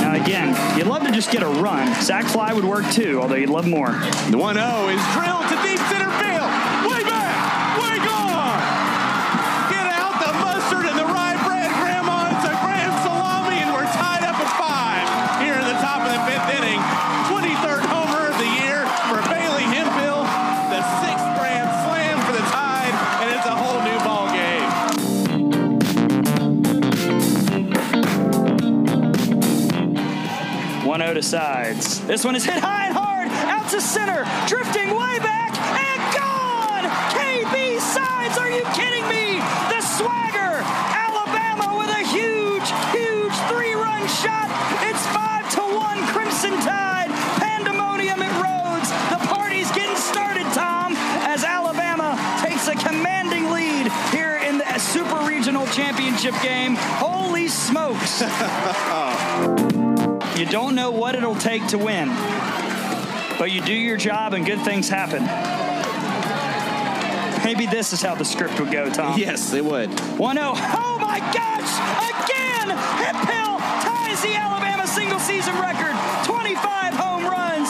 Now, again, you'd love to just get a run. Sack fly would work too, although you'd love more. The 1 0 is drilled to deep center field. 1 0 to sides. This one is hit high and hard, out to center, drifting way back, and gone! KB sides, are you kidding me? The swagger! Alabama with a huge, huge three run shot. It's 5 to 1 Crimson Tide. Pandemonium at Rhoads. The party's getting started, Tom, as Alabama takes a commanding lead here in the Super Regional Championship game. Holy smokes! You don't know what it'll take to win, but you do your job and good things happen. Maybe this is how the script would go, Tom. Yes, it would. 1 0. Oh my gosh! Again! Hill ties the Alabama single season record. 25 home runs,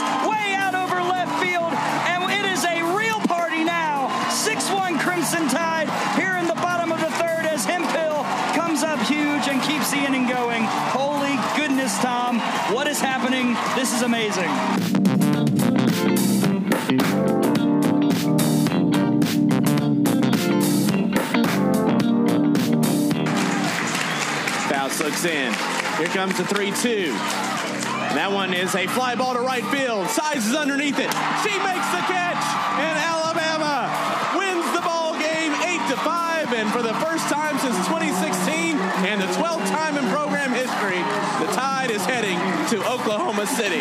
is? This is amazing. Looks in. Here comes the 3 2. That one is a fly ball to right field. Sides is underneath it. She makes the catch, and Alabama wins the ball game 8 to 5. And for the first time since 2016 and the 12th time in program history, the Tide is heading to Oklahoma City.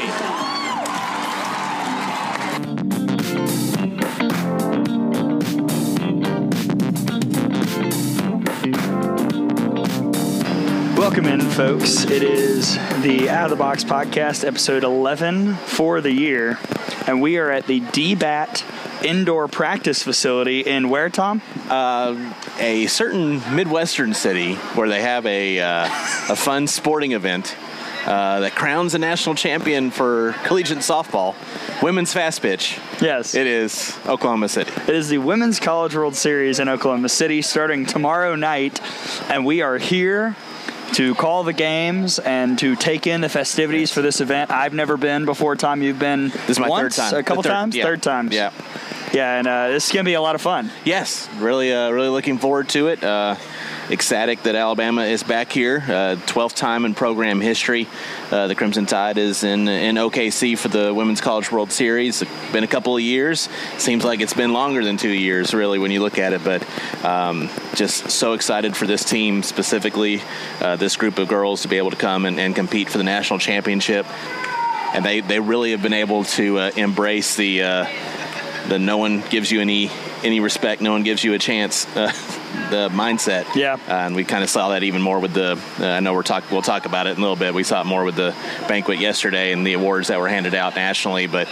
Welcome in, folks. It is the Out of the Box podcast, episode 11 for the year, and we are at the DBAT indoor practice facility in where, Tom? Uh, a certain Midwestern city where they have a, uh, a fun sporting event uh, that crowns a national champion for collegiate softball, women's fast pitch. Yes. It is Oklahoma City. It is the Women's College World Series in Oklahoma City starting tomorrow night, and we are here to call the games and to take in the festivities for this event. I've never been before. Tom, you've been This is my once, third time. a couple third- times, yeah. third times. Yeah. yeah, and uh, this is gonna be a lot of fun. Yes, really, uh, really looking forward to it. Uh, ecstatic that Alabama is back here. Uh, 12th time in program history. Uh, the Crimson Tide is in in OKC for the Women's College World Series. It's been a couple of years. Seems like it's been longer than two years, really, when you look at it. But um, just so excited for this team, specifically uh, this group of girls, to be able to come and, and compete for the national championship. And they, they really have been able to uh, embrace the uh, the no one gives you any any respect, no one gives you a chance. Uh, the mindset, Yeah. uh, and we kind of saw that even more with the. Uh, I know we're talk we'll talk about it in a little bit. We saw it more with the banquet yesterday and the awards that were handed out nationally, but.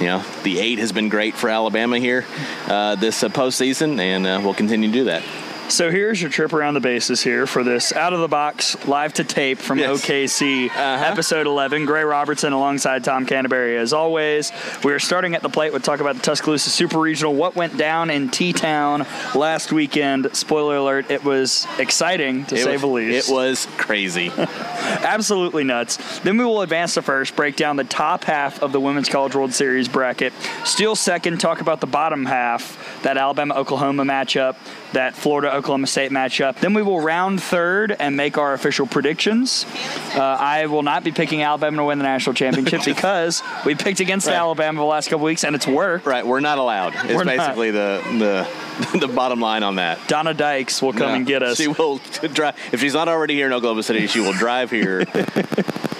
You know, the eight has been great for Alabama here uh, this uh, postseason, and uh, we'll continue to do that. So here's your trip around the bases here for this out of the box live to tape from Yes. OKC Uh-huh. episode 11. Gray Robertson alongside Tom Canterbury as always. We are starting at the plate. We'll talk about the Tuscaloosa Super Regional. What went down in T Town last weekend? Spoiler alert: it was exciting to It say was, the least. It was crazy. absolutely nuts. Then we will advance to first, break down the top half of the Women's College World Series bracket. Still second, talk about the bottom half, that Alabama Oklahoma matchup, that Florida Oklahoma State matchup. Then we will round third and make our official predictions. Uh, I will not be picking Alabama to win the national championship because we picked against Right. Alabama the last couple weeks and it's worked. Right, we're not allowed. It's We're not. basically the the the bottom line on that. Donna Dykes will come Yeah. and get us. She will drive if she's not already here in Oklahoma City. She will drive here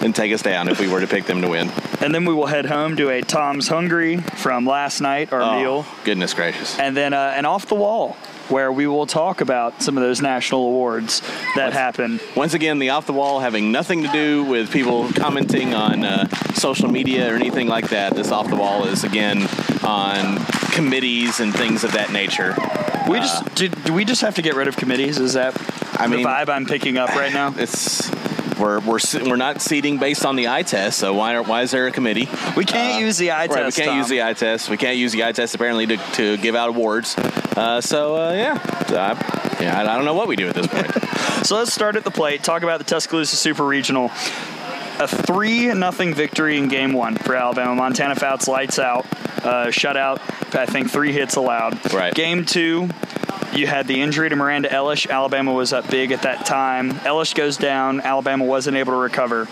and take us down if we were to pick them to win. And then we will head home to a Tom's Hungry from last night, our meal. Oh, goodness gracious! and then uh, an off the wall where we will talk about some of those national awards that happen. Once again, the off the wall having nothing to do with people commenting on uh, social media or anything like that. This off the wall is again on committees and things of that nature. We just do, do we just have to get rid of committees? Is that I the mean- vibe I'm picking up right now? It's we're we're we're not seating based on the eye test. So why are, why is there a committee? We can't use the eye Right, we test. can't Tom. use the eye test. We can't use the eye test apparently to, to give out awards. Uh, so uh, yeah, yeah, I don't know what we do at this point. So let's start at the plate. Talk about the Tuscaloosa Super Regional. A three nothing victory in game one for Alabama. Montana Fouts lights out, uh, shutout. I think three hits allowed. Right. Game two, you had the injury to Miranda Elish. Alabama was up big at that time. Elish goes down. Alabama wasn't able to recover,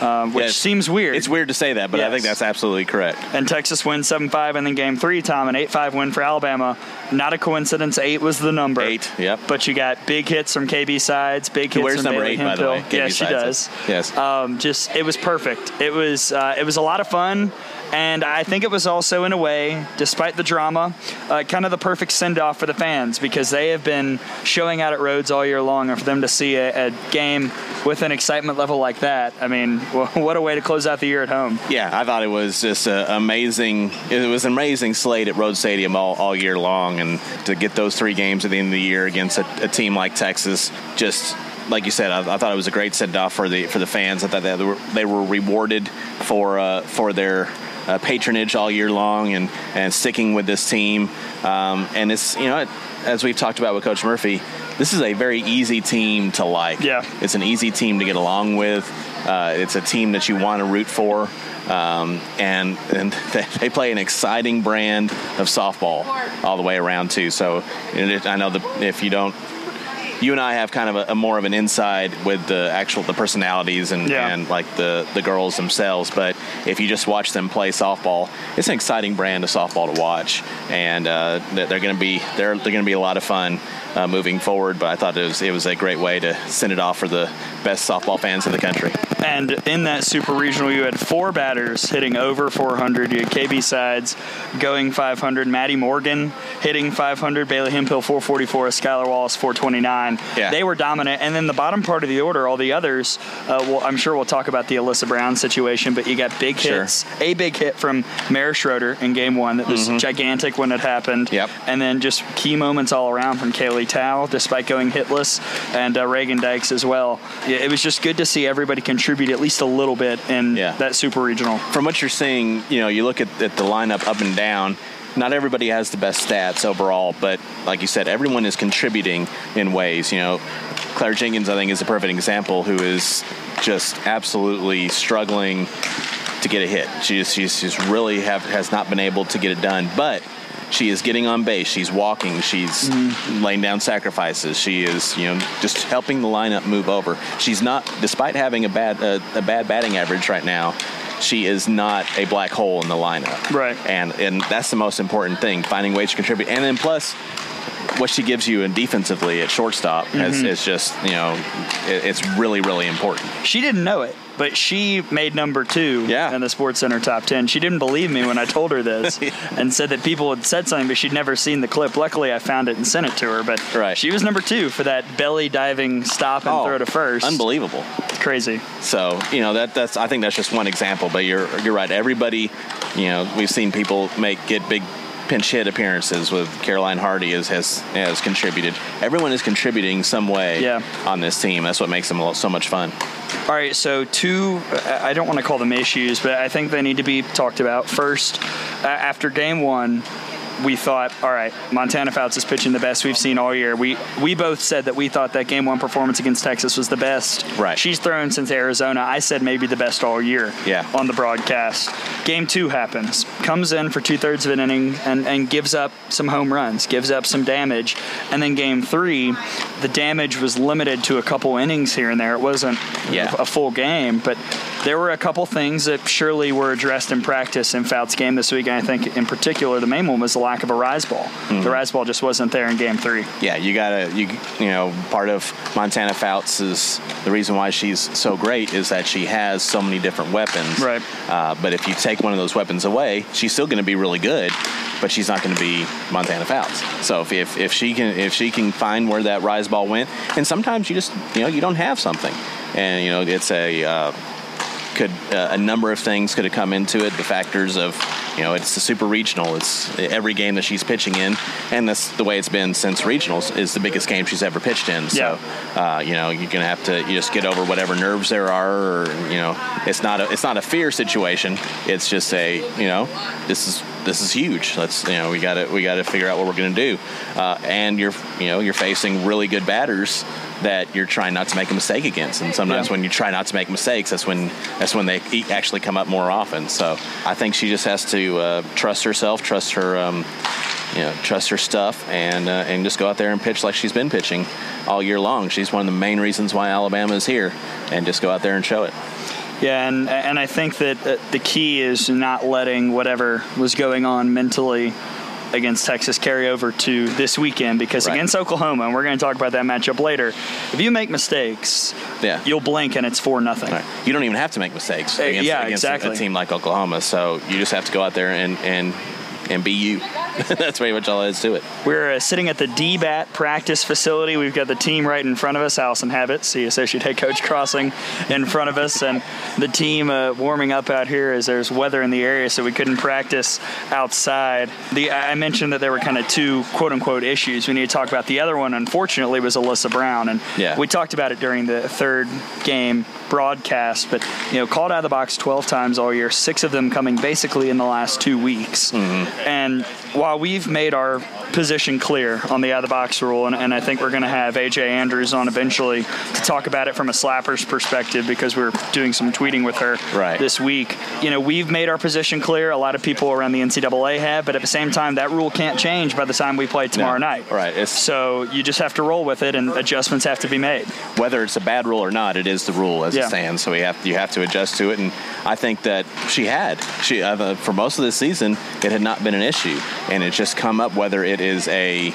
uh, which Yes. seems weird. It's weird to say that, but I think that's absolutely correct. and Texas wins 7 5, and then game three, Tom, an 8 5 win for Alabama. Not a coincidence, eight was the number. Eight, yep. But you got big hits from KB Sides, big hits wears from number Bailey eight, by the way? KB Yeah, she does. does. Yes. Um, just, it was perfect. It was, uh, it was a lot of fun. And I think it was also, in a way, despite the drama, uh, kind of the perfect send off for the fans because they have been showing out at Rhoads all year long. And for them to see a, a game with an excitement level like that, I mean, what a way to close out the year at home. Yeah, I thought it was just amazing. It was an amazing slate at Rhoads Stadium all, all year long, and to get those three games at the end of the year against a, a team like Texas, just like you said, I, I thought it was a great send off for the for the fans. I thought they were, they were rewarded for uh, for their. Uh, patronage all year long and, and sticking with this team. Um, and it's, you know, as we've talked about with Coach Murphy, this is a very easy team to like. Yeah. It's an easy team to get along with. Uh, it's a team that you want to root for. Um, and and they play an exciting brand of softball all the way around too. So I know that if you don't, you and I have kind of a, a more of an inside with the actual the personalities and, Yeah. and like the the girls themselves. But if you just watch them play softball, it's an exciting brand of softball to watch, and uh, they're going to be they're they're going to be a lot of fun. Uh, moving forward, but I thought it was it was a great way to send it off for the best softball fans in the country. And in that super regional, you had four batters hitting over 400. You had KB Sides going 500, Maddie Morgan hitting 500, Bailey Hemphill 444, Skylar Wallace 429. Yeah. They were dominant. And then the bottom part of the order, all the others, uh, well, I'm sure we'll talk about the Elissa Brown situation, but you got big Sure. hits. A big hit from Mara Schroeder in game one that was gigantic when it happened. Yep. And then just key moments all around from Kaylee Tow, despite going hitless, and uh, Reagan Dykes as well. Yeah, it was just good to see everybody contribute at least a little bit in Yeah. that super regional. from what you're seeing, you know, you look at, at the lineup up and down. Not everybody has the best stats overall, but like you said, everyone is contributing in ways. You know, Claire Jenkins, I think, is a perfect example who is just absolutely struggling to get a hit. She's she's, she's really have has not been able to get it done, but she is getting on base. She's walking. She's laying down sacrifices. She is, you know, just helping the lineup move over. She's not, despite having a bad uh, a bad batting average right now. She is not a black hole in the lineup. Right. And and that's the most important thing: finding ways to contribute. And then plus, what she gives you in defensively at shortstop is, is just you know, it, it's really really important. She didn't know it, but she made number two Yeah. in the Sports Center top 10. She didn't believe me when I told her this and said that people had said something, but she'd never seen the clip. Luckily, I found it and sent it to her. But Right. she was number two for that belly diving stop and oh, throw to first. Unbelievable. Crazy. So you know that that's I think that's just one example. But you're you're right. Everybody, you know, we've seen people make get big pinch hit appearances with Caroline Hardy has has, has contributed. Everyone is contributing some way Yeah. on this team. That's what makes them so much fun. All right, so two, I don't want to call them issues, but I think they need to be talked about. First, uh, after game one, we thought, all right, Montana Fouts is pitching the best we've seen all year. We we both said that we thought that game one performance against Texas was the best. Right. She's thrown since Arizona. I said maybe the best all year. Yeah. On the broadcast, game two happens. Comes in for two thirds of an inning and and gives up some home runs, gives up some damage, and then game three, the damage was limited to a couple innings here and there. It wasn't Yeah. a full game, but there were a couple things that surely were addressed in practice in Fouts' game this week. And I think, in particular, the main one was the lack of a rise ball. Mm-hmm. The rise ball just wasn't there in game three. Yeah, you gotta you you know part of Montana Fouts is the reason why she's so great is that she has so many different weapons. Right. Uh, but if you take one of those weapons away, she's still going to be really good, but she's not going to be Montana Fouts. So if, if if she can if she can find where that rise ball went, and sometimes you just you know you don't have something, and you know it's a uh, could uh, a number of things could have come into it. The factors of you know it's the super regional. It's every game that she's pitching in, and that's the way it's been since regionals. Is the biggest game she's ever pitched in. So uh, you know you're gonna have to you just get over whatever nerves there are, or you know it's not a it's not a fear situation. It's just a you know this is this is huge. Let's you know we got to we got to figure out what we're gonna do, uh, and you're you know you're facing really good batters that you're trying not to make a mistake against. And sometimes Yeah. when you try not to make mistakes, that's when that's when they actually come up more often. So I think she just has to uh, trust herself, trust her, um, you know, trust her stuff, and uh, and just go out there and pitch like she's been pitching all year long. She's one of the main reasons why Alabama is here, and just go out there and show it. Yeah, and and I think that uh, the key is not letting whatever was going on mentally against Texas carry over to this weekend because Right. against Oklahoma, and we're going to talk about that matchup later. If you make mistakes, Yeah. you'll blink and it's for nothing. Right. You don't even have to make mistakes Uh, against, yeah, against a- exactly. a team like Oklahoma. So you just have to go out there and and and be you. that's pretty much all there is to it. We're uh, sitting at the DBAT practice facility. We've got the team right in front of us, Alyson Habetz, the associate head coach crossing in front of us, and the team uh, warming up out here as there's weather in the area, so we couldn't practice outside. The I mentioned that there were kind of two quote unquote issues we need to talk about. The other one, unfortunately, was Elissa Brown, and Yeah. we talked about it during the third game broadcast, but you know, called out of the box 12 times all year, six of them coming basically in the last two weeks. And while we've made our position clear on the out of the box rule, and, and I think we're going to have AJ Andrews on eventually to talk about it from a slapper's perspective because we're doing some tweeting with her Right. this week. You know, we've made our position clear. A lot of people around the NCAA have, but at the same time, that rule can't change by the time we play tomorrow No. night. Right. It's- So you just have to roll with it, and adjustments have to be made. whether it's a bad rule or not, it is the rule as Yeah. it stands. So we have you have to adjust to it, and I think that she had she uh, for most of this season it had not been an issue, and it's just come up whether it is a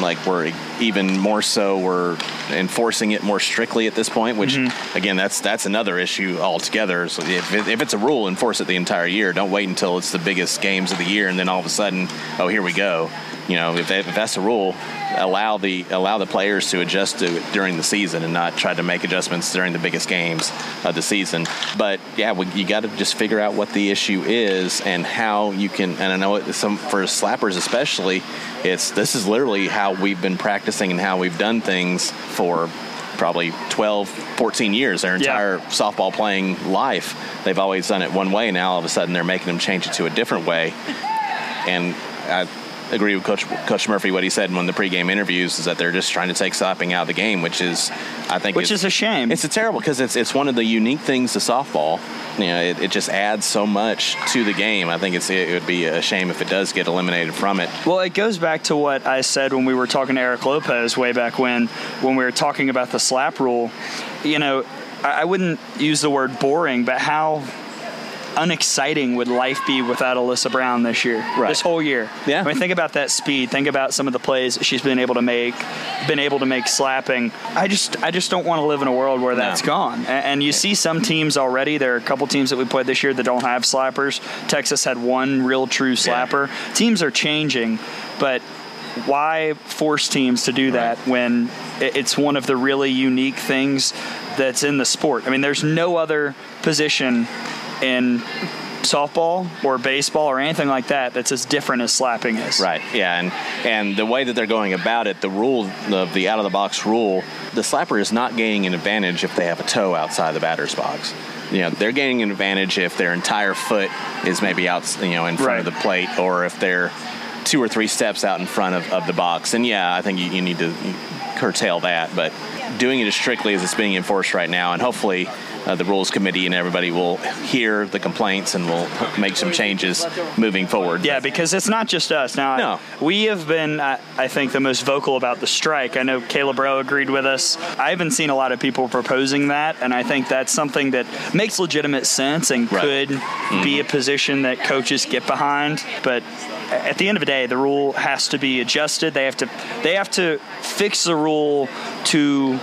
like we're even more so we're enforcing it more strictly at this point which mm-hmm. again that's that's another issue altogether. So if, it, if it's a rule enforce it the entire year. Don't wait until it's the biggest games of the year and then all of a sudden oh here we go. You know if, that, if that's a rule allow the allow the players to adjust to it during the season and not try to make adjustments during the biggest games of the season. But yeah we, you got to just figure out what the issue is and how you can and i know it, some for slappers especially it's this is literally how we've been practicing and how we've done things for probably 12 14 years their Yeah. entire softball playing life they've always done it one way and now all of a sudden they're making them change it to a different way and I agree with Coach Coach Murphy. What he said in one of the pregame interviews is that they're just trying to take slapping out of the game, which is, I think, Which is a shame. It's a terrible because it's it's one of the unique things to softball. You know, it, it just adds so much to the game. I think it's it would be a shame if it does get eliminated from it. Well, it goes back to what I said when we were talking to Eric Lopez way back when, when we were talking about the slap rule. You know, I I wouldn't use the word boring, but how unexciting would life be without Elissa Brown this year? Right. This whole year. Yeah. I mean, think about that speed. Think about some of the plays she's been able to make, been able to make slapping. I just, I just don't want to live in a world where that's gone. A- And, you see some teams already. There are a couple teams that we played this year that don't have slappers. Texas had one real true slapper. Teams are changing, but why force teams to do that when it's one of the really unique things that's in the sport? I mean, there's no other position in softball or baseball or anything like that that's as different as slapping is. Right. Yeah, and and the way that they're going about it, the rule of the out of the box rule, the slapper is not gaining an advantage if they have a toe outside the batter's box. You know, they're gaining an advantage if their entire foot is maybe out, you know, in front of the plate, or if they're two or three steps out in front of, of the box. And yeah, I think you, you need to curtail that, but doing it as strictly as it's being enforced right now, and hopefully uh, the rules committee and everybody will hear the complaints and will make some changes moving forward. Yeah, because it's not just us. Now, no. we have been, uh, I think, the most vocal about the strike. I know Caleb Rowe agreed with us. I haven't seen a lot of people proposing that, and I think that's something that makes legitimate sense and right. could mm-hmm. be a position that coaches get behind. But at the end of the day, the rule has to be adjusted. They have to they have to fix the rule to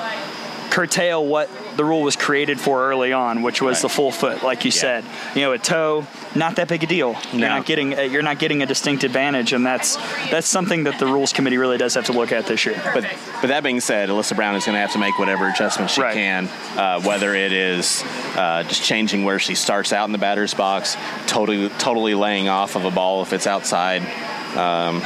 curtail what the rule was created for early on, which was right. the full foot, like you yeah. said. You know, a toe, not that big a deal. No. You're not getting uh, you're not getting a distinct advantage, and that's that's something that the rules committee really does have to look at this year. But but that being said, Elissa Brown is going to have to make whatever adjustments she right. can, uh, whether it is uh, just changing where she starts out in the batter's box, totally totally laying off of a ball if it's outside. Um,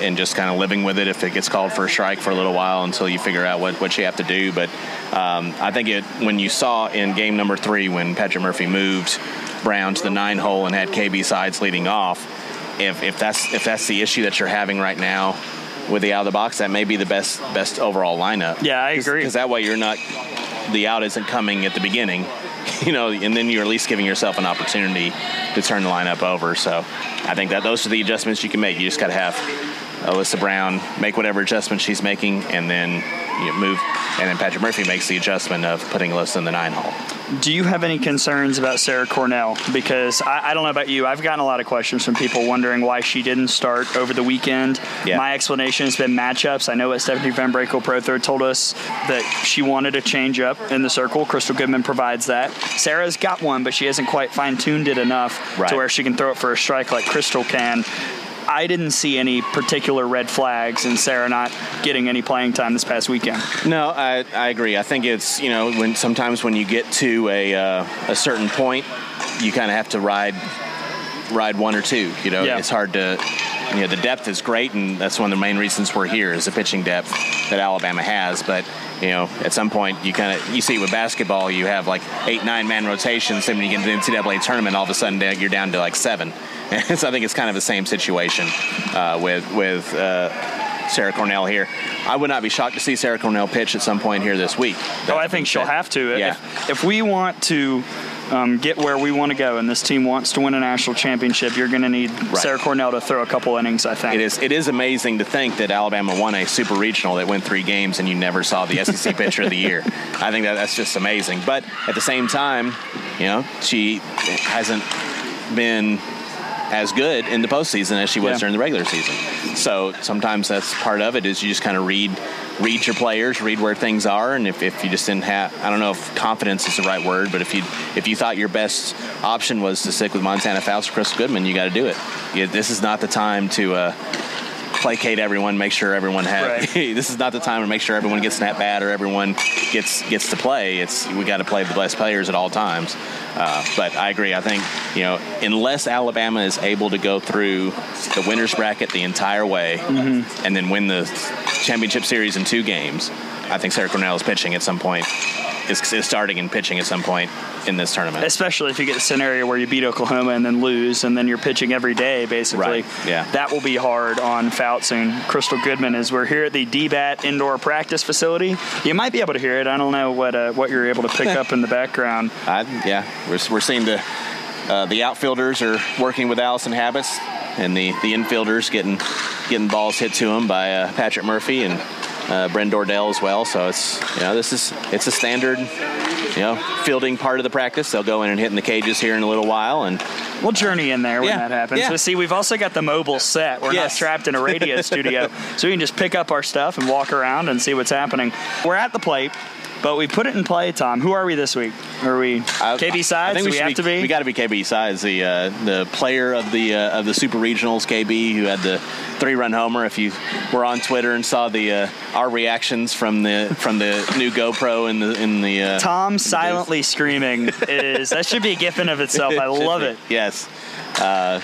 and just kind of living with it if it gets called for a strike for a little while until you figure out what, what you have to do. But um, I think it when you saw in game number three when Patrick Murphy moved Brown to the nine hole and had KB sides leading off, if, if that's if that's the issue that you're having right now with the out of the box, that may be the best best overall lineup. Yeah, I agree. Because that way you're not the out isn't coming at the beginning, you know, and then you're at least giving yourself an opportunity to turn the lineup over. So I think that those are the adjustments you can make. You just got to have Elissa Brown make whatever adjustment she's making, and then you know, move. And then Patrick Murphy makes the adjustment of putting Elissa in the nine hole. Do you have any concerns about Sarah Cornell? Because I, I, don't know about you. I've gotten a lot of questions from people wondering why she didn't start over the weekend. Yeah. My explanation has been matchups. I know what Stephanie VanBrakle Prothro told us that she wanted a change up in the circle. Krystal Goodman provides that. Sarah's got one, but she hasn't quite fine tuned it enough right. to where she can throw it for a strike like Krystal can. I didn't see any particular red flags in Sarah not getting any playing time this past weekend. No, I, I agree. I think it's you know when sometimes when you get to a uh, a certain point, you kind of have to ride ride one or two. You know, yeah. it's hard to. You know, the depth is great, and that's one of the main reasons we're here is the pitching depth that Alabama has. But you know, at some point you kind of you see with basketball, you have like eight, nine man rotations. Then when you get into the NCAA tournament, all of a sudden you're down to like seven. And so I think it's kind of the same situation uh, with with uh, Sarah Cornell here. I would not be shocked to see Sarah Cornell pitch at some point here this week. oh, I think she'll have to. Yeah. If, if we want to um, get where we want to go, and this team wants to win a national championship, you're going to need right. Sarah Cornell to throw a couple innings. I think it is. It is amazing to think that Alabama won a super regional that went three games, and you never saw the SEC pitcher of the year. I think that that's just amazing. But at the same time, you know, she hasn't been as good in the postseason as she was yeah. during the regular season. So sometimes that's part of it is you just kind of read read your players, read where things are, and if, if you just didn't have I don't know if confidence is the right word, but if you if you thought your best option was to stick with Montana or Chris Goodman, you got to do it. You, this is not the time to. Uh, placate everyone, make sure everyone has. Right. this is not the time to make sure everyone gets snap bat or everyone gets gets to play. It's we got to play the best players at all times. Uh, but I agree. I think you know unless Alabama is able to go through the winners bracket the entire way mm-hmm. and then win the championship series in two games, I think Sarah Cornell is pitching at some point is, is starting and pitching at some point in this tournament. Especially if you get a scenario where you beat Oklahoma and then lose, and then you're pitching every day, basically. Right. Yeah. That will be hard on Fouts and Krystal Goodman as we're here at the DBAT indoor practice facility. You might be able to hear it. I don't know what uh, what you're able to pick up in the background. I, yeah, we're, we're seeing the uh, the outfielders are working with Alyson Habetz, and the, the infielders getting getting balls hit to them by uh, Patrick Murphy and uh, Bren Dordell as well. So it's you know this is it's a standard you know fielding part of the practice. They'll go in and hit in the cages here in a little while, and we'll journey in there when yeah, that happens. Yeah. So see, we've also got the mobile set. We're yes. not trapped in a radio studio, so we can just pick up our stuff and walk around and see what's happening. We're at the plate. But we put it in play, Tom. Who are we this week? Are we KB Sides? I think we, we have be, to be. We got to be KB Sides, the uh, the player of the uh, of the Super Regionals. KB, who had the three run homer. If you were on Twitter and saw the uh, our reactions from the from the new GoPro in the in the uh, Tom silently screaming is that should be a gift in of itself. I love it. Yes. Uh,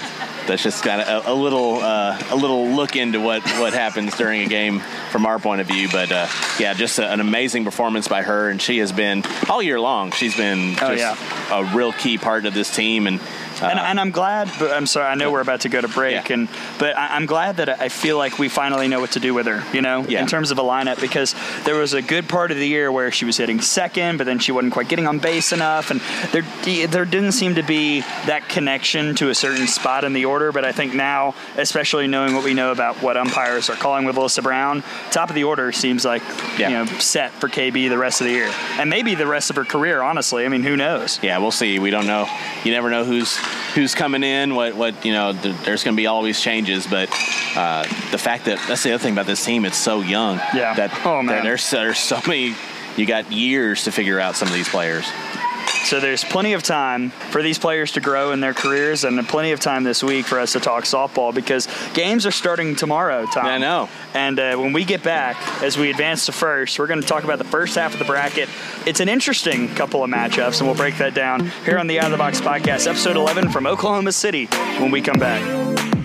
that's just kind of a, a, little uh, a little look into what, what happens during a game from our point of view. But uh, yeah, just a, an amazing performance by her, and she has been all year long. She's been oh, yeah. a real key part of this team, and and, uh, and, I'm glad. But I'm sorry. I know we're about to go to break, yeah. and but I, am glad that I feel like we finally know what to do with her. You know, yeah. in terms of a lineup, because there was a good part of the year where she was hitting second, but then she wasn't quite getting on base enough, and there there didn't seem to be that connection to a certain spot in the order. But I think now, especially knowing what we know about what umpires are calling with Elissa Brown, top of the order seems like yeah. you know set for KB the rest of the year, and maybe the rest of her career. Honestly, I mean, who knows? Yeah, we'll see. We don't know. You never know who's who's coming in. What what you know? There's going to be always changes, but uh, the fact that that's the other thing about this team. It's so young. Yeah. That oh man, there's there's so many. You got years to figure out some of these players. So there's plenty of time for these players to grow in their careers and plenty of time this week for us to talk softball because games are starting tomorrow, Tom. I know. And uh, when we get back, as we advance to first, we're going to talk about the first half of the bracket. It's an interesting couple of matchups, and we'll break that down here on the Out of the Box podcast, episode 11 from Oklahoma City, when we come back.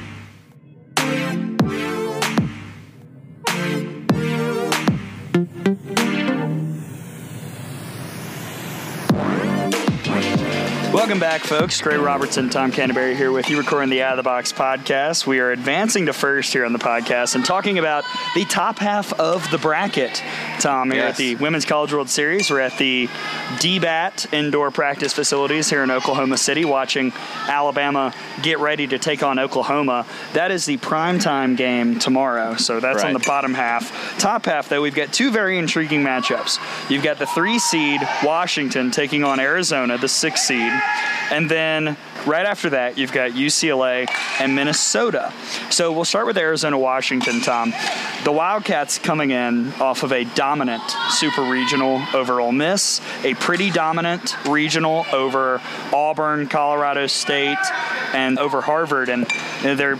Welcome back, folks. Gray Robertson, Tom Canterbury here with you, recording the Out of the Box podcast. We are advancing to first here on the podcast and talking about the top half of the bracket. Tom, here yes. at the Women's College World Series. We're at the DBAT indoor practice facilities here in Oklahoma City, watching Alabama get ready to take on Oklahoma. That is the primetime game tomorrow, so that's right. on the bottom half. Top half, though, we've got two very intriguing matchups. You've got the three seed Washington taking on Arizona, the six seed. And then right after that, you've got UCLA and Minnesota. So we'll start with Arizona Washington, Tom. The Wildcats coming in off of a dominant super regional over Ole Miss, a pretty dominant regional over Auburn, Colorado State, and over Harvard. And they're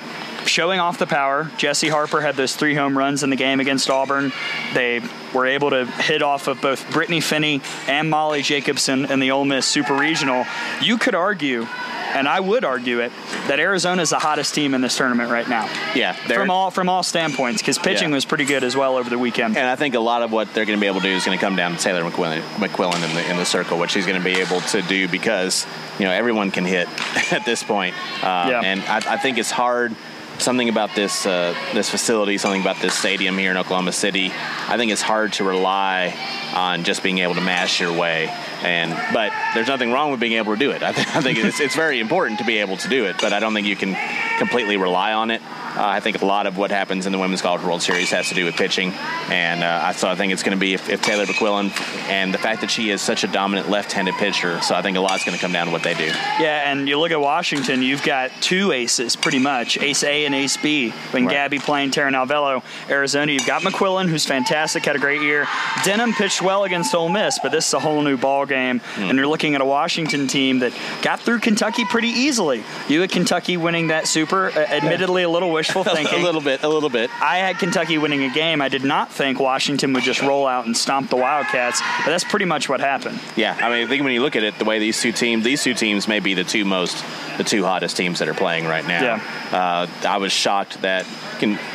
showing off the power. Jessie Harper had those three home runs in the game against Auburn. They were able to hit off of both Brittany Finney and Molly Jacobson in the Ole Miss Super Regional. You could argue and I would argue it that Arizona is the hottest team in this tournament right now. Yeah, from all from all standpoints, because pitching yeah. was pretty good as well over the weekend. And I think a lot of what they're going to be able to do is going to come down to Taylor McQuillin, McQuillin in the in the circle, which she's going to be able to do because you know everyone can hit at this point. Um, yeah. And I, I think it's hard something about this uh, this facility, something about this stadium here in Oklahoma City. I think it's hard to rely on just being able to mash your way. And but there's nothing wrong with being able to do it. I, th- I think it's, it's very important to be able to do it, but I don't think you can completely rely on it. Uh, I think a lot of what happens in the Women's College World Series has to do with pitching, and uh, so I think it's going to be if, if, Taylor McQuillin and the fact that she is such a dominant left-handed pitcher. So I think a lot's going to come down to what they do. Yeah, and you look at Washington, you've got two aces pretty much, Ace A and Ace B. When right. Gabbie Plain Taran Alvelo, Arizona, you've got McQuillin, who's fantastic, had a great year. Denham pitched well against Ole Miss, but this is a whole new ball game, mm. and you're looking at a Washington team that got through Kentucky pretty easily. You had Kentucky winning that Super, uh, admittedly a little wishful thinking. a little bit, a little bit. I had Kentucky winning a game. I did not think Washington would just roll out and stomp the Wildcats, but that's pretty much what happened. Yeah, I mean, I think when you look at it, the way these two teams, these two teams may be the two most, the two hottest teams that are playing right now. Yeah. Uh, I was shocked that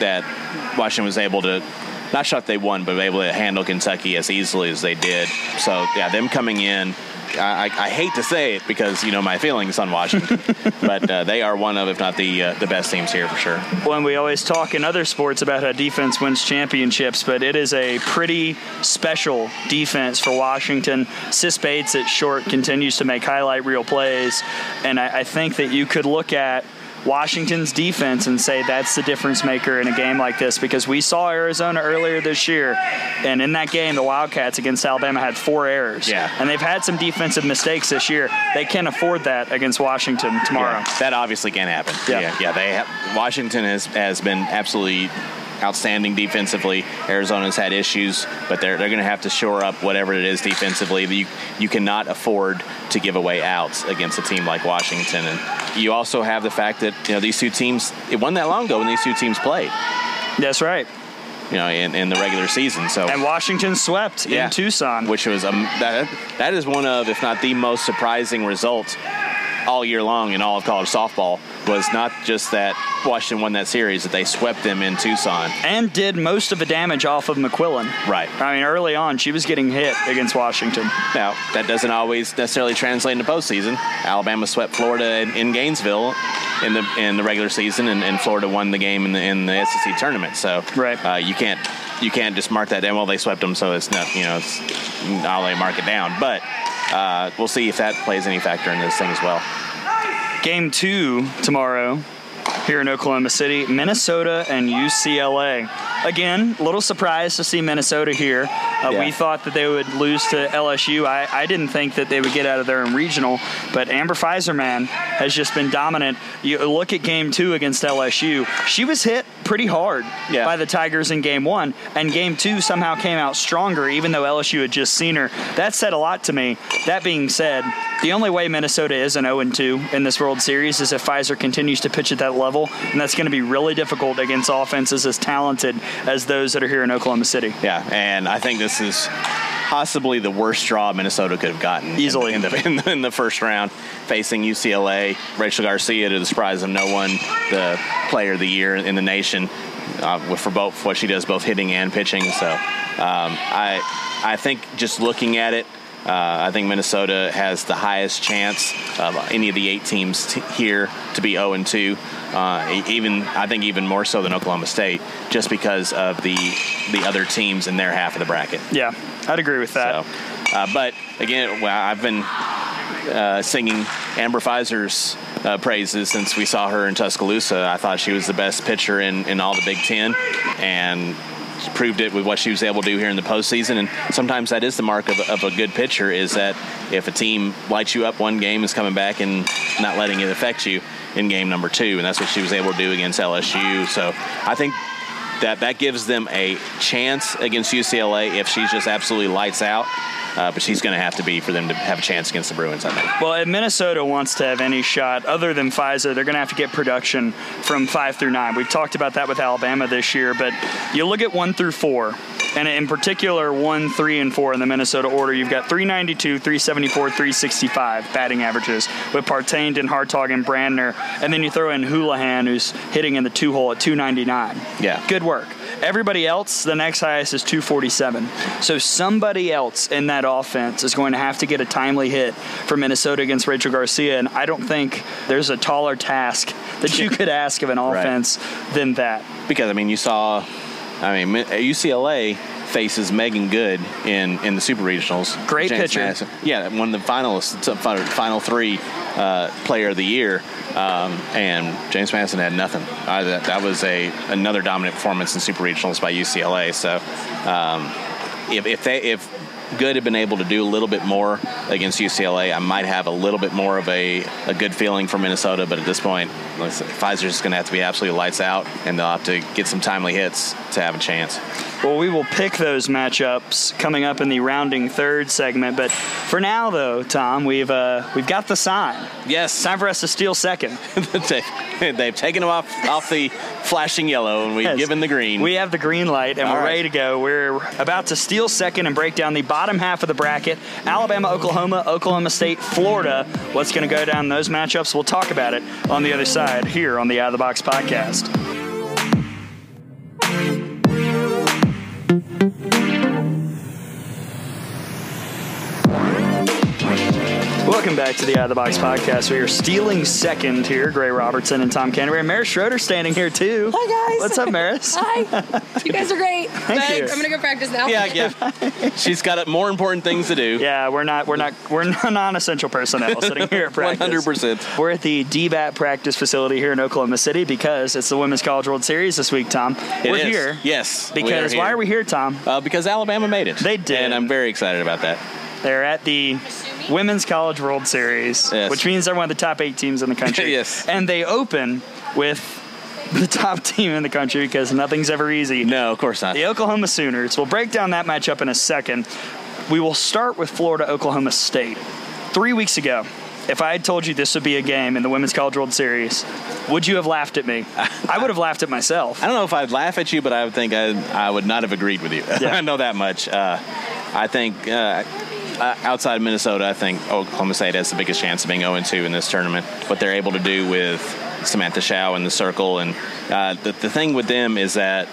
that Washington was able to not shocked they won, but able to handle Kentucky as easily as they did. So yeah, them coming in I, I, hate to say it because you know my feelings on Washington, but uh, they are one of, if not the uh, the best teams here for sure. When we always talk in other sports about how defense wins championships, but it is a pretty special defense for Washington. Sis Bates at short continues to make highlight reel plays, and I, I think that you could look at Washington's defense and say that's the difference maker in a game like this because we saw Arizona earlier this year, and in that game, the Wildcats against Alabama had four errors. Yeah. And they've had some defensive mistakes this year. They can't afford that against Washington tomorrow. Yeah, that obviously can't happen. Yeah. Yeah. yeah they have, Washington has, has been absolutely outstanding defensively. Arizona's had issues, but they're, they're going to have to shore up whatever it is defensively. You, you cannot afford to give away outs against a team like Washington. And you also have the fact that you know these two teams. It wasn't that long ago when these two teams played. That's right. You know, in, in the regular season. So and Washington swept yeah, in Tucson, which was um, that that is one of, if not the most surprising result all year long in all of college softball was not just that Washington won that series, that they swept them in Tucson. And did most of the damage off of McQuillin. Right. I mean, early on, she was getting hit against Washington. Now, that doesn't always necessarily translate into postseason. Alabama swept Florida in, in Gainesville in the in the regular season, and, and Florida won the game in the, in the SEC tournament. So right. uh, you can't you can't just mark that down. Well, they swept them, so it's not you know it's I'll let mark it down. But uh, we'll see if that plays any factor in this thing as well. Game two tomorrow here in Oklahoma City, Minnesota and UCLA. Again, a little surprised to see Minnesota here. Uh, Yeah. We thought that they would lose to LSU. I, I didn't think that they would get out of there in regional, but Amber Feiserman has just been dominant. You look at game two against LSU, she was hit pretty hard Yeah. by the Tigers in game one, and game two somehow came out stronger, even though LSU had just seen her. That said a lot to me. That being said, the only way Minnesota is an 0 2 in this World Series is if Fiser continues to pitch at that level, and that's going to be really difficult against offenses as talented as those that are here in Oklahoma City. Yeah, and I think this is possibly the worst draw Minnesota could have gotten Easily. in, the, in, the, in the first round, facing UCLA. Rachel Garcia, to the surprise of no one, the player of the year in the nation, uh, for both what she does, both hitting and pitching. So um, I I think just looking at it. Uh, I think Minnesota has the highest chance of any of the eight teams t- here to be 0 and 2. Uh, even I think even more so than Oklahoma State, just because of the the other teams in their half of the bracket. Yeah, I'd agree with that. So, uh, but again, well, I've been uh, singing Amber Fiser's uh, praises since we saw her in Tuscaloosa. I thought she was the best pitcher in, in all the Big Ten, and she proved it with what she was able to do here in the postseason. And sometimes that is the mark of, of a good pitcher is that if a team lights you up one game, is coming back and not letting it affect you in game number two, and that's what she was able to do against LSU. So I think that that gives them a chance against UCLA if she's just absolutely lights out. Uh, but she's going to have to be for them to have a chance against the Bruins, I think. Well, if Minnesota wants to have any shot other than Fiser, they're going to have to get production from five through nine. We've talked about that with Alabama this year, but you look at one through four, and in particular, one, three, and four in the Minnesota order, you've got 392, 374, 365 batting averages with Partain and Hartog and Brandner, and then you throw in Houlihan, who's hitting in the two hole at 299. Yeah. Good work. Everybody else, the next highest is 247. So somebody else in that offense is going to have to get a timely hit for Minnesota against Rachel Garcia, and I don't think there's a taller task that you could ask of an Right. offense than that. Because, I mean, you saw, I mean, UCLA faces Megan Good in, in the Super Regionals. Great James pitcher. Madison- yeah, one of the finalists, final three uh, player of the year. Um, and James Madison had nothing. Uh, that, that was a another dominant performance in Super Regionals by UCLA. So um, if, if they if Good had been able to do a little bit more against UCLA, I might have a little bit more of a, a good feeling for Minnesota. But at this point, Fiser's going to have to be absolutely lights out, and they'll have to get some timely hits to have a chance. Well, we will pick those matchups coming up in the rounding third segment. But for now, though, Tom, we've uh, we've got the sign. Yes, Time for us to steal second. they, they've taken them off off the flashing yellow, and we've Yes. given the green. We have the green light and All we're right. ready to go. We're about to steal second and break down the bottom half of the bracket. Alabama, Oklahoma, Oklahoma State, Florida. What's going to go down those matchups? We'll talk about it on the other side here on the Out of the Box podcast. Welcome back to the Out of the Box podcast. We are stealing second here. Gray Robertson and Tom Canterbury. And Maris Schroeder standing here too. Hi, guys. What's up, Maris? Hi. You guys are great. Thank you. I'm gonna go practice now. yeah, yeah. She's got more important things to do. Yeah, we're not we're not we're non-essential personnel sitting here at practice. hundred percent. We're at the DBAT practice facility here in Oklahoma City because it's the Women's College World Series this week, Tom. we're here Yes. we because why here. are we here, Tom? Uh, because Alabama made it. They did. and I'm very excited about that. They're at the Women's College World Series, Yes. which means they're one of the top eight teams in the country. Yes. And they open with the top team in the country because nothing's ever easy. No, of course not. The Oklahoma Sooners. We'll break down that matchup in a second. We will start with Florida Oklahoma State. Three weeks ago, if I had told you this would be a game in the Women's College World Series, would you have laughed at me? I would have laughed at myself. I don't know if I'd laugh at you, but I would think I, I would not have agreed with you. Yeah. I know that much. Uh, I think uh, uh, outside of Minnesota, I think Oklahoma State has the biggest chance of being 0 2 in this tournament. What they're able to do with Samantha Show in the circle, and uh, the, the thing with them is that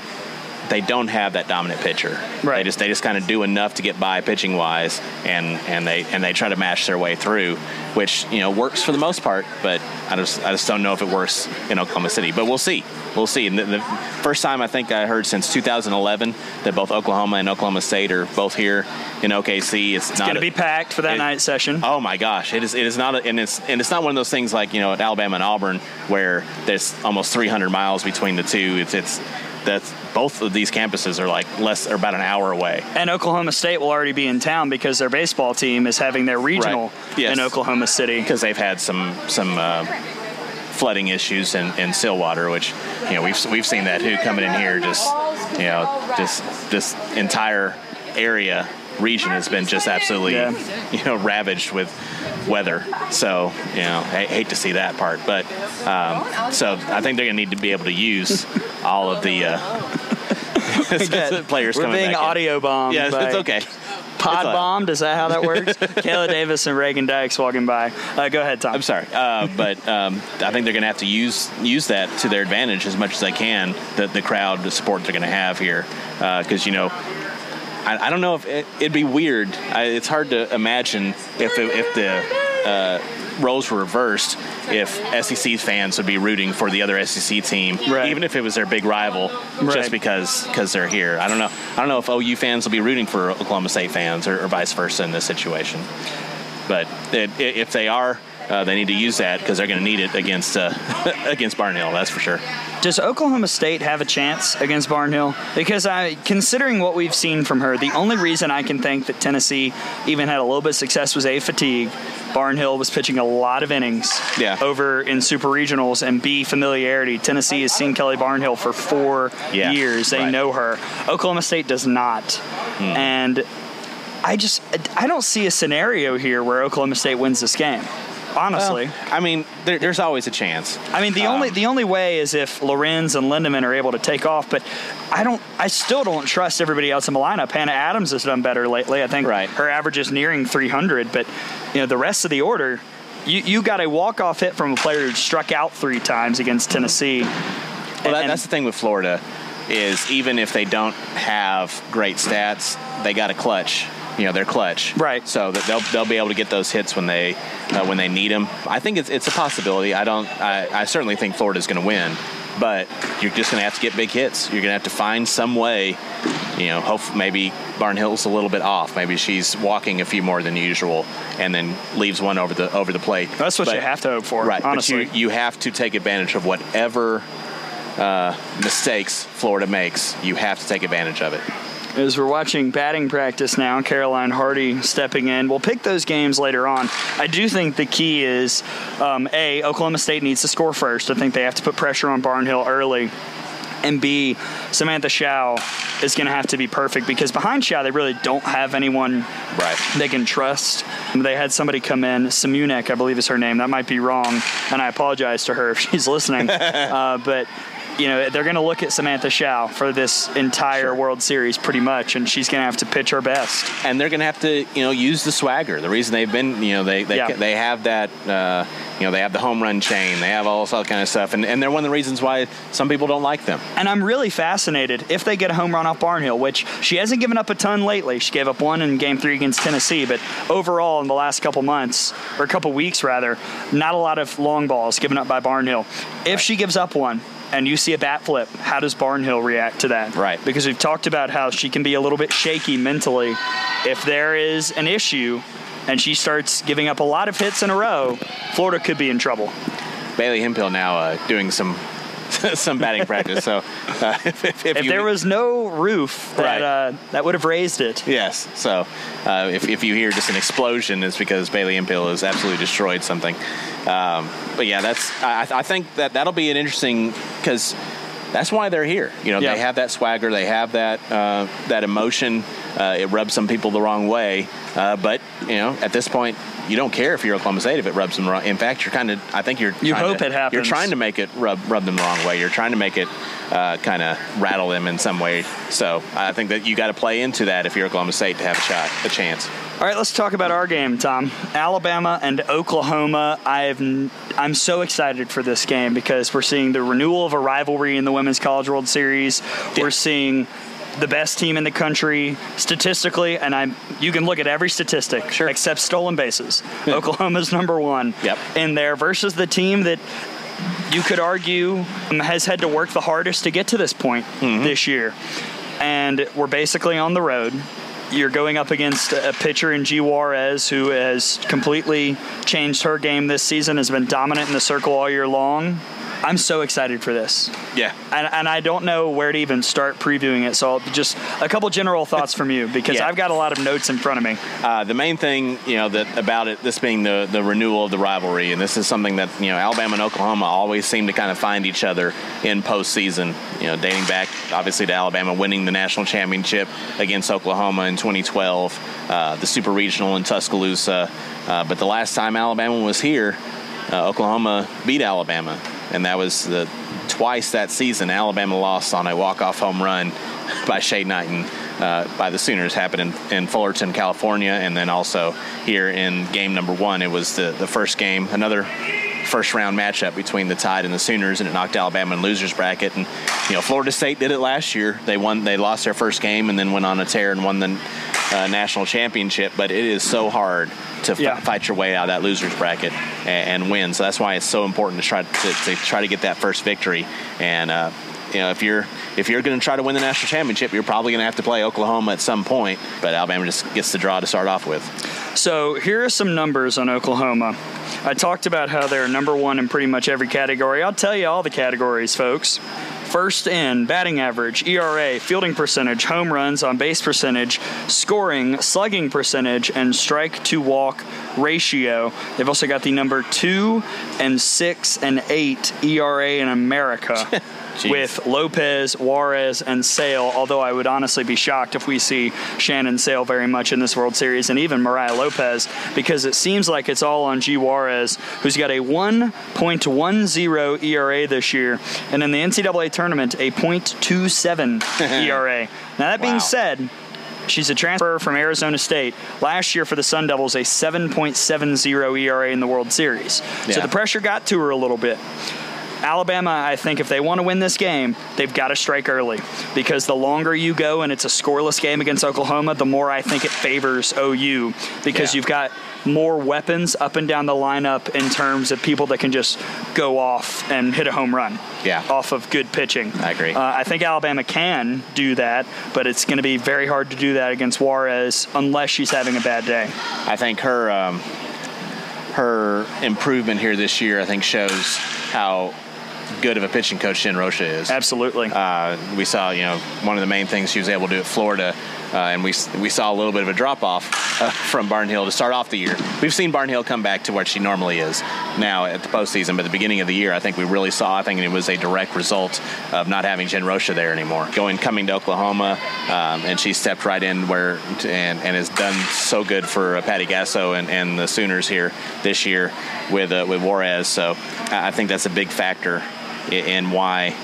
they don't have that dominant pitcher. Right. They just they just kind of do enough to get by pitching wise, and and they and they try to mash their way through, which you know works for the most part. But I just I just don't know if it works in Oklahoma City. But we'll see. We'll see. And the, the first time I think I heard since 2011 that both Oklahoma and Oklahoma State are both here in OKC. It's, It's not going to be packed for that it- night session. Oh my gosh, it is. It is not, a, and it's and it's not one of those things like you know at Alabama and Auburn where there's almost 300 miles between the two. It's it's that's both of these campuses are like less or about an hour away. And Oklahoma State will already be in town because their baseball team is having their regional Right. Yes. in Oklahoma City. because they've had some some uh, flooding issues in, in Stillwater, which you know we've we've seen that who coming in here just you know just this entire area region has been just absolutely Yeah. you know ravaged with weather. So you know I hate to see that part, but um, so I think they're gonna need to be able to use all of the. Uh, players We're coming being back in. audio bombed. Yeah, by it's okay. Pod It's bombed. Is that how that works? Kayla Davis and Reagan Dykes walking by. Uh, go ahead, Tom. I'm sorry, uh, but um, I think they're going to have to use use that to their advantage as much as they can. The the crowd, the support they're going to have here, because you know, I, I don't know if it, it'd be weird. I, it's hard to imagine if it, if the uh, roles were reversed. If SEC fans would be rooting for the other SEC team, Right. even if it was their big rival, Right. just because because they're here. I don't know. I don't know if OU fans will be rooting for Oklahoma State fans or, or vice versa in this situation. But it, if they are, uh, they need to use that because they're going to need it against uh, against Barnhill. That's for sure. Does Oklahoma State have a chance against Barnhill? Because I, considering what we've seen from her, the only reason I can think that Tennessee even had a little bit of success was a fatigue. Barnhill was pitching a lot of innings Yeah. over in super regionals, and b familiarity. Tennessee has seen Kelly Barnhill for four Yeah, years; they right. Know her. Oklahoma State does not, and I just I don't see a scenario here where Oklahoma State wins this game. Honestly. I mean, there, there's always a chance. I mean, the Um, only the only way is if Lorenz and Lindaman are able to take off. But I don't. I still don't trust everybody else in the lineup. Hannah Adams has done better lately. I think Right. her average is nearing 300. But you know, the rest of the order, you you got a walk off hit from a player who struck out three times against Tennessee. Well, that, that's the thing with Florida is even if they don't have great stats, they got a clutch. You know, they're clutch. Right. So that they'll they'll be able to get those hits when they uh, when they need them. I think it's it's a possibility. I don't. I, I certainly think Florida's going to win, but you're just going to have to get big hits. You're going to have to find some way. You know, hope maybe Barnhill's a little bit off. Maybe she's walking a few more than usual, and then leaves one over the over the plate. That's what But- you have to hope for. Right, Honestly. but you, you have to take advantage of whatever uh, mistakes Florida makes. You have to take advantage of it. As we're watching batting practice now, Caroline Hardy stepping in. We'll pick those games later on. I do think the key is um, A, Oklahoma State needs to score first. I think they have to put pressure on Barnhill early. And B, Samantha Show is going to have to be perfect because behind Show, they really don't have anyone Right. they can trust. They had somebody come in, Simunek, I believe is her name. That might be wrong, and I apologize to her if she's listening. uh, but you know they're going to look at Samantha Show for this entire World Series, pretty much, and she's going to have to pitch her best. And they're going to have to, you know, use the swagger. The reason they've been, you know, they they, Yeah. they have that, uh, you know, they have the home run chain. They have all this other kind of stuff, and, and they're one of the reasons why some people don't like them. And I'm really fascinated if they get a home run off Barnhill, which she hasn't given up a ton lately. She gave up one in Game Three against Tennessee, but overall in the last couple months or a couple weeks rather, not a lot of long balls given up by Barnhill. If she gives up one. And you see a bat flip. How does Barnhill react to that? Right. Because we've talked about how she can be a little bit shaky mentally. If there is an issue and she starts giving up a lot of hits in a row, Florida could be in trouble. Bailey Hemphill now uh, doing some some batting practice. So uh, if, if, If you, there was no roof, that Right. uh, that would have raised it. Yes. So uh, if, if you hear just an explosion, it's because Bailey Hemphill has absolutely destroyed something. Um, but yeah, that's I, I think that that'll be an interesting because that's why they're here. You know, Yeah. they have that swagger, they have that uh, that emotion. Uh, it rubs some people the wrong way, uh, but you know, at this point, you don't care if you're Oklahoma State if it rubs them wrong. In fact, you're kind of, I think you're. You hope to- it happens. You're trying to make it rub rub them the wrong way. You're trying to make it uh, kind of rattle them in some way. So I think that you got to play into that if you're Oklahoma State to have a shot, a chance. All right, let's talk about our game, Tom. Alabama and Oklahoma. I've n- I'm so excited for this game because we're seeing the renewal of a rivalry in the Women's College World Series. Yeah. We're seeing the best team in the country statistically, and I'm you can look at every statistic Sure. except stolen bases. Oklahoma's number one Yep. in there versus the team that you could argue has had to work the hardest to get to this point Mm-hmm. this year. And we're basically on the road. You're going up against a pitcher in G. Juarez who has completely changed her game this season, has been dominant in the circle all year long. I'm so excited for this. Yeah. And, and I don't know where to even start previewing it. So I'll just a couple general thoughts from you because Yeah. I've got a lot of notes in front of me. Uh, the main thing, you know, that about it, this being the the renewal of the rivalry, and this is something that you know Alabama and Oklahoma always seem to kind of find each other in postseason. You know, dating back obviously to Alabama winning the national championship against Oklahoma in 2012, uh, the Super Regional in Tuscaloosa. Uh, but the last time Alabama was here, uh, Oklahoma beat Alabama, and that was the twice that season. Alabama lost on a walk-off home run by Shay Knighton uh, by the Sooners. Happened in, in Fullerton, California, and then also here in game number one. It was the the first game, another first round matchup between the Tide and the Sooners, and it knocked Alabama in losers bracket. And you know, Florida State did it last year. They won. They lost their first game and then went on a tear and won the uh, national championship. But it is so hard to f- Yeah. fight your way out of that losers bracket and, and win. So that's why it's so important to try to, to try to get that first victory. And uh, you know, if you're if you're going to try to win the national championship, you're probably going to have to play Oklahoma at some point. But Alabama just gets the draw to start off with. So here are some numbers on Oklahoma. I talked about how they're number one in pretty much every category. I'll tell you all the categories, folks. First in batting average, ERA, fielding percentage, home runs, on base percentage, scoring, slugging percentage, and strike to walk ratio. They've also got the number two and six and eight ERA in America. Jeez. with Lopez, Juarez, and Saile. Although I would honestly be shocked if we see Shannon Saile very much in this World Series, and even Mariah Lopez, because it seems like it's all on G. Juarez, who's got a 1.10 ERA this year, and in the NCAA tournament, a .27 ERA. Now that being Wow. said. She's a transfer from Arizona State. Last year for the Sun Devils, a 7.70 ERA in the World Series. So the pressure got to her a little bit. Alabama, I think if they want to win this game, they've got to strike early because the longer you go and it's a scoreless game against Oklahoma, the more I think it favors OU because Yeah. you've got more weapons up and down the lineup in terms of people that can just go off and hit a home run Yeah. off of good pitching. I agree. Uh, I think Alabama can do that, but it's going to be very hard to do that against Juarez unless she's having a bad day. I think her um, her improvement here this year, I think, shows how good of a pitching coach Jen Rocha is. Absolutely. Uh, we saw, you know, one of the main things she was able to do at Florida, uh, and we we saw a little bit of a drop off uh, from Barnhill to start off the year. We've seen Barnhill come back to where she normally is now at the postseason, but at the beginning of the year, I think we really saw. I think it was a direct result of not having Jen Rocha there anymore. Going coming to Oklahoma, um, and she stepped right in where and and has done so good for uh, Patty Gasso and, and the Sooners here this year with uh, with Juarez. So I think that's a big factor in why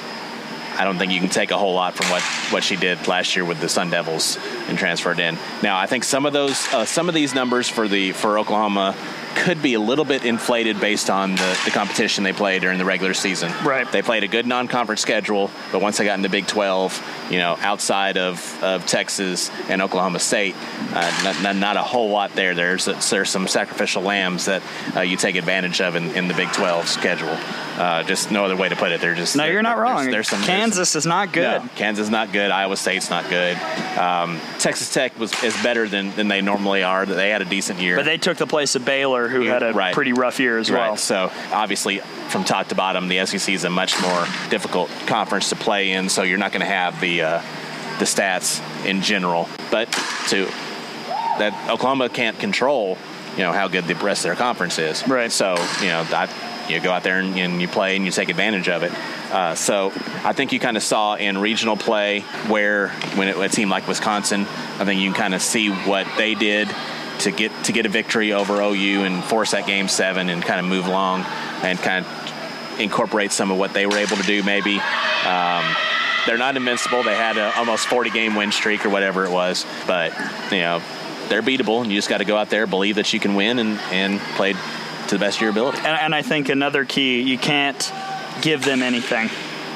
I don't think you can take a whole lot from what, what she did last year with the Sun Devils and transferred in. Now, I think some of those, uh, some of these numbers for the for Oklahoma could be a little bit inflated based on the, the competition they played during the regular season. Right. They played a good non-conference schedule, but once they got into Big 12, you know, outside of, of Texas and Oklahoma State, uh, not, not, not a whole lot there. There's there's some sacrificial lambs that uh, you take advantage of in, in the Big 12 schedule. Uh, just no other way to put it. They're just no, you're not wrong. There's, some there's some- Kansas is not good. no, Kansas is not good. Iowa State's not good. Um, Texas Tech was is better than, than they normally are. They had a decent year. But they took the place of Baylor, who had a Right. pretty rough year as right. well. So obviously, from top to bottom, the SEC is a much more difficult conference to play in. So you're not going to have the uh, the stats in general. But to that Oklahoma can't control, you know, how good the rest of their conference is. Right. So you know, I you go out there and, and you play and you take advantage of it. Uh, so I think you kind of saw in regional play where when it, it seemed like Wisconsin, I think you can kind of see what they did to get to get a victory over OU and force that game seven and kind of move along and kind of incorporate some of what they were able to do maybe. Um, they're not invincible. They had a almost 40 game win streak or whatever it was, but you know they're beatable, and you just got to go out there, believe that you can win, and and play to the best of your ability. And, and I think another key, you can't give them anything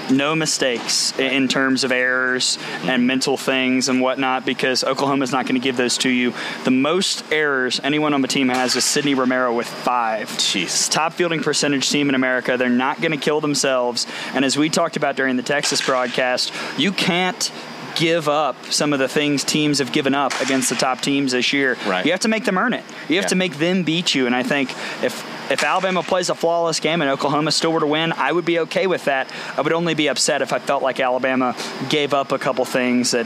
no mistakes in terms of errors and mental things and whatnot because Oklahoma's not going to give those to you. The most errors anyone on the team has is Sydney Romero with five. Jeez. Top fielding percentage team in America. They're not going to kill themselves. And as we talked about during the Texas broadcast, you can't give up some of the things teams have given up against the top teams this year. Right. You have to make them earn it. You have Yeah. to make them beat you. And I think if if Alabama plays a flawless game and Oklahoma still were to win, I would be okay with that. I would only be upset if I felt like Alabama gave up a couple things that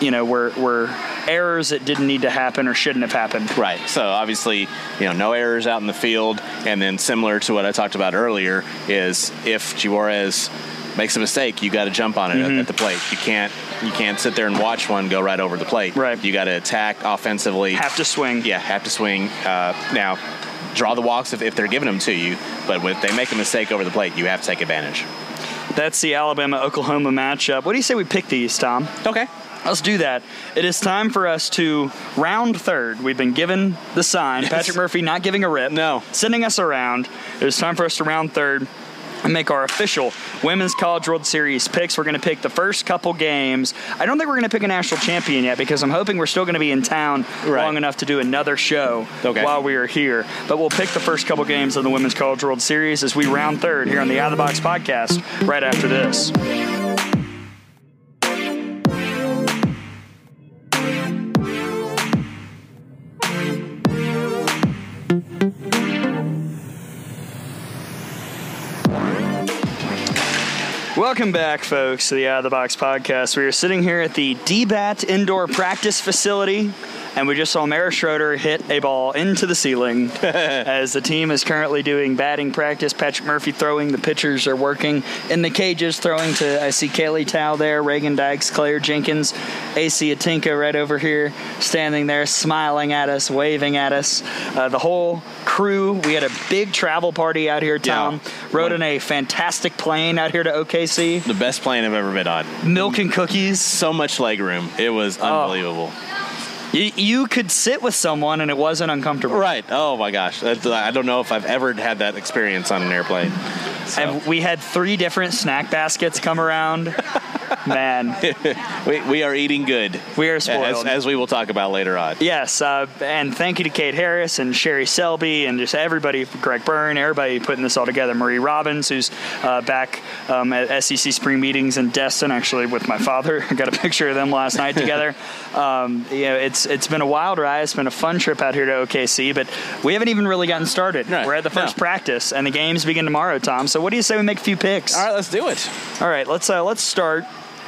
you know were were errors that didn't need to happen or shouldn't have happened. Right. So obviously, you know, no errors out in the field, and then similar to what I talked about earlier is if Juarez makes a mistake, you got to jump on it Mm-hmm. at, at the plate. You can't you can't sit there and watch one go right over the plate. Right. You got to attack offensively. Have to swing. Yeah, have to swing. Uh, now, draw the walks if, if they're giving them to you, but if they make a mistake over the plate, you have to take advantage. That's the Alabama Oklahoma matchup. What do you say we pick these, Tom? Okay. Let's do that. It is time for us to round third. We've been given the sign. Patrick Murphy not giving a rip. No. Sending us around. It is time for us to round third and make our official Women's College World Series picks. We're going to pick the first couple games. I don't think we're going to pick a national champion yet because I'm hoping we're still going to be in town Right. long enough to do another show Okay. while we are here. But we'll pick the first couple games of the Women's College World Series as we round third here on the Out of the Box podcast right after this. Welcome back, folks, to the Out of the Box podcast. We are sitting here at the DBAT indoor practice facility, and we just saw Mara Schroeder hit a ball into the ceiling as the team is currently doing batting practice. Patrick Murphy throwing, the pitchers are working in the cages, throwing to, I see Kaylee Tow there, Reagan Dykes, Claire Jenkins, AC Atinka right over here, standing there, smiling at us, waving at us. Uh, the whole crew, we had a big travel party out here, Tom. Yeah. Rode in a fantastic plane out here to OKC. The best plane I've ever been on. Milk and cookies. So much leg room. It was Oh. You, you could sit with someone and it wasn't uncomfortable. Right. Oh my gosh. That's, I don't know if I've ever had that experience on an airplane. So, And we had three different snack baskets come around. Man, we, we are eating good. we are As, spoiled. as we will talk about later on. Yes, uh, and thank you to Kate Harris and Sherry Selby and just everybody, Greg Byrne, everybody putting this all together. Marie Robbins, who's uh, back um, at SEC spring meetings in Destin, actually with my father. I got a picture of them last night together. Um, you know, it's it's been a wild ride. It's been a fun trip out here to OKC, but we haven't even really gotten started. Right. We're at the first No. practice, and the games begin tomorrow, Tom. So what do you say we make a few picks? All right, let's do it. All right, let's uh, let's start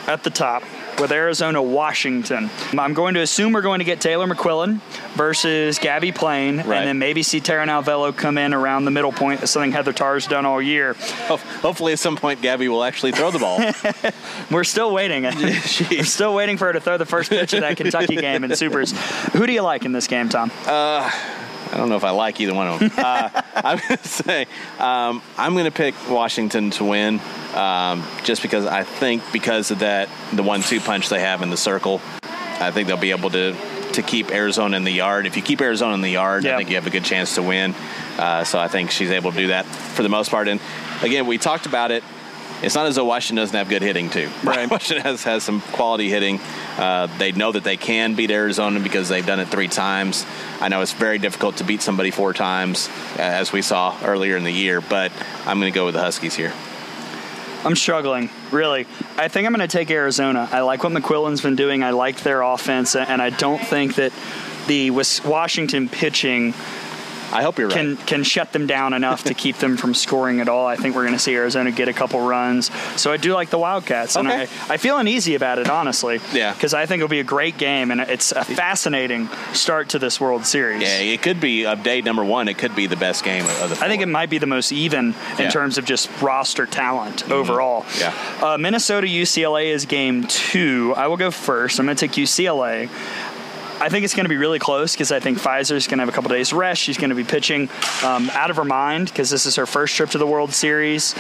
at the top with Arizona Washington. I'm going to assume we're going to get Taylor McQuillin versus Gabbie Plain, Right. and then maybe see Taran Alvelo come in around the middle point. That's something Heather Tarr's done all year. Hopefully, at some point, Gabbie will actually throw the ball. We're still waiting. We're still waiting for her to throw the first pitch of that Kentucky game in Supers. Who do you like in this game, Tom? Uh, I don't know if I like either one of them. Uh, I'm going to say um, I'm going to pick Washington to win, um, just because I think because of that the one-two punch they have in the circle, I think they'll be able to to keep Arizona in the yard. If you keep Arizona in the yard, Yeah. I think you have a good chance to win. Uh, so I think she's able to do that for the most part. And again, we talked about it. It's not as though Washington doesn't have good hitting too. Right. Washington has, has some quality hitting. Uh, they know that they can beat Arizona because they've done it three times. I know it's very difficult to beat somebody four times, uh, as we saw earlier in the year. But I'm going to go with the Huskies here. I'm struggling, really. I think I'm going to take Arizona. I like what McQuillin's been doing. I like their offense, and I don't think that the Washington pitching I hope you're right. can can shut them down enough to keep them from scoring at all. I think we're going to see Arizona get a couple runs. So I do like the Wildcats, and I, I feel uneasy about it honestly. Yeah. because I think it'll be a great game, and it's a fascinating start to this World Series. yeah, it could be of day number one. It could be the best game of the. I think it might be the most even in Yeah. terms of just roster talent overall. Yeah. Uh, Minnesota UCLA is game two. I will go first. I'm going to take UCLA. I think it's going to be really close because I think Fiser's going to have a couple days rest. She's going to be pitching um, out of her mind because this is her first trip to the World Series.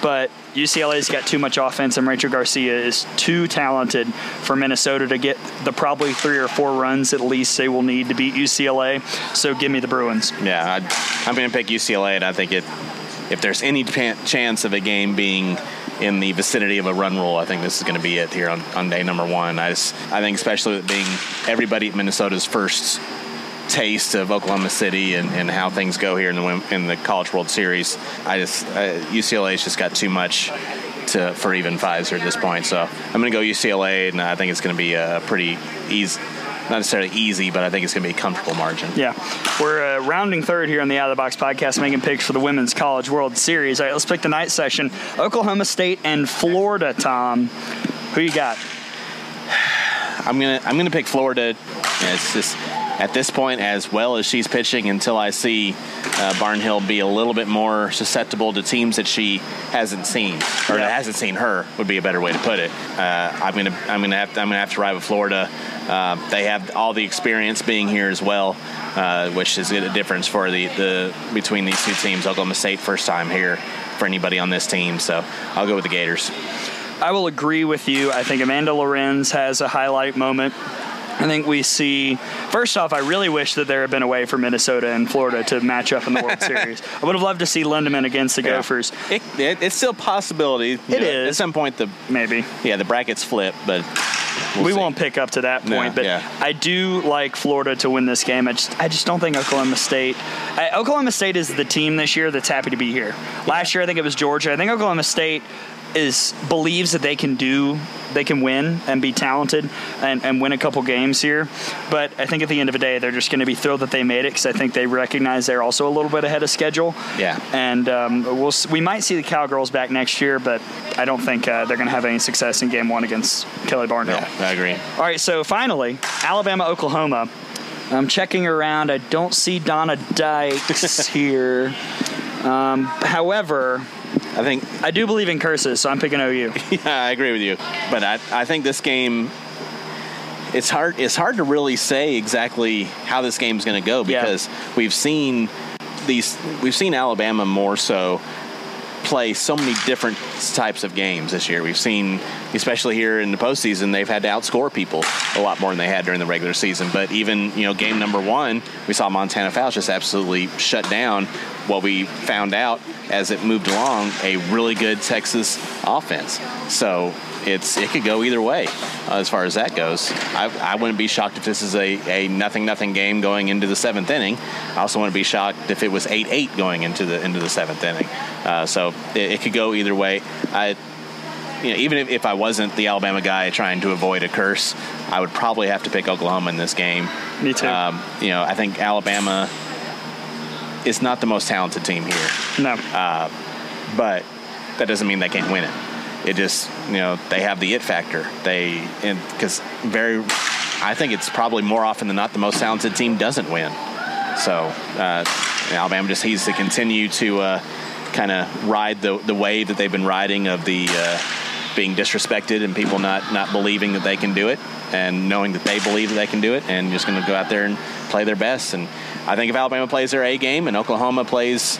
But UCLA's got too much offense, and Rachel Garcia is too talented for Minnesota to get the probably three or four runs at least they will need to beat UCLA. So give me the Bruins. Yeah, I'd, I'm going to pick UCLA, and I think. If there's any chance of a game being in the vicinity of a run rule, I think this is going to be it here on, on day number one. I just, I think especially with being everybody at Minnesota's first taste of Oklahoma City and, and how things go here in the in the College World Series, I just uh, UCLA's just got too much to for even Fiser at this point. So I'm going to go UCLA, and I think it's going to be a pretty easy. Not necessarily easy, but I think it's going to be a comfortable margin. Yeah, we're uh, rounding third here on the Out of the Box podcast, making picks for the Women's College World Series. All right, let's pick the night session: Oklahoma State and Florida. Tom, who you got? I'm gonna I'm gonna pick Florida. Yeah, It's just at this point, as well as she's pitching, until I see uh, Barnhill be a little bit more susceptible to teams that she hasn't seen or Yeah. that hasn't seen her would be a better way to put it. Uh, I'm gonna I'm gonna have to, I'm gonna have to ride with Florida. Uh, they have all the experience being here as well, uh, which is a difference for the, the between these two teams. Oklahoma State first time here for anybody on this team, so I'll go with the Gators. I will agree with you. I think Amanda Lorenz has a highlight moment. I think we see. First off, I really wish that there had been a way for Minnesota and Florida to match up in the World Series. I would have loved to see Lindaman against the Yeah. Gophers. It, it, it's still a possibility. It know, is. At some point, the Maybe yeah the brackets flip, but we'll we see. won't pick up to that No, point, but yeah. I do like Florida to win this game. I just, I just don't think Oklahoma State. I, Oklahoma State is the team this year that's happy to be here. Last year, I think it was Georgia. I think Oklahoma State is believes that they can do, they can win and be talented and, and win a couple games here. But I think at the end of the day, they're just going to be thrilled that they made it because I think they recognize they're also a little bit ahead of schedule. Yeah. And um, we'll we might see the Cowgirls back next year, but I don't think uh, they're going to have any success in Game One against Kelly Barnhill. Yeah, I agree. All right, so finally, Alabama, Oklahoma. I'm checking around. I don't see Donna Dykes here. Um, however, I think I do believe in curses, so I'm picking OU. yeah, I agree with you. But I, I think this game, it's hard. It's hard to really say exactly how this game's going to go Yeah. because we've seen these. We've seen Alabama more so play so many different types of games this year. We've seen, especially here in the postseason, they've had to outscore people a lot more than they had during the regular season. But even you know, game number one, we saw Montana Fouts just absolutely shut down what we found out as it moved along a really good Texas offense. So it's it could go either way uh, as far as that goes. I, I wouldn't be shocked if this is a, a nothing nothing game going into the seventh inning. I also wouldn't be shocked if it was eight eight going into the into the seventh inning. Uh, so it, it could go either way. I you know, even if, if I wasn't the Alabama guy trying to avoid a curse, I would probably have to pick Oklahoma in this game. Me too. Um, you know, I think Alabama is not the most talented team here no. but that doesn't mean they can't win it. It just, you know, they have the it factor. They, and because very, I think it's probably more often than not the most talented team doesn't win. So uh, Alabama just needs to continue to uh, kind of ride the the wave that they've been riding of the uh, being disrespected and people not not believing that they can do it and knowing that they believe that they can do it and just going to go out there and play their best. And I think if Alabama plays their A game and Oklahoma plays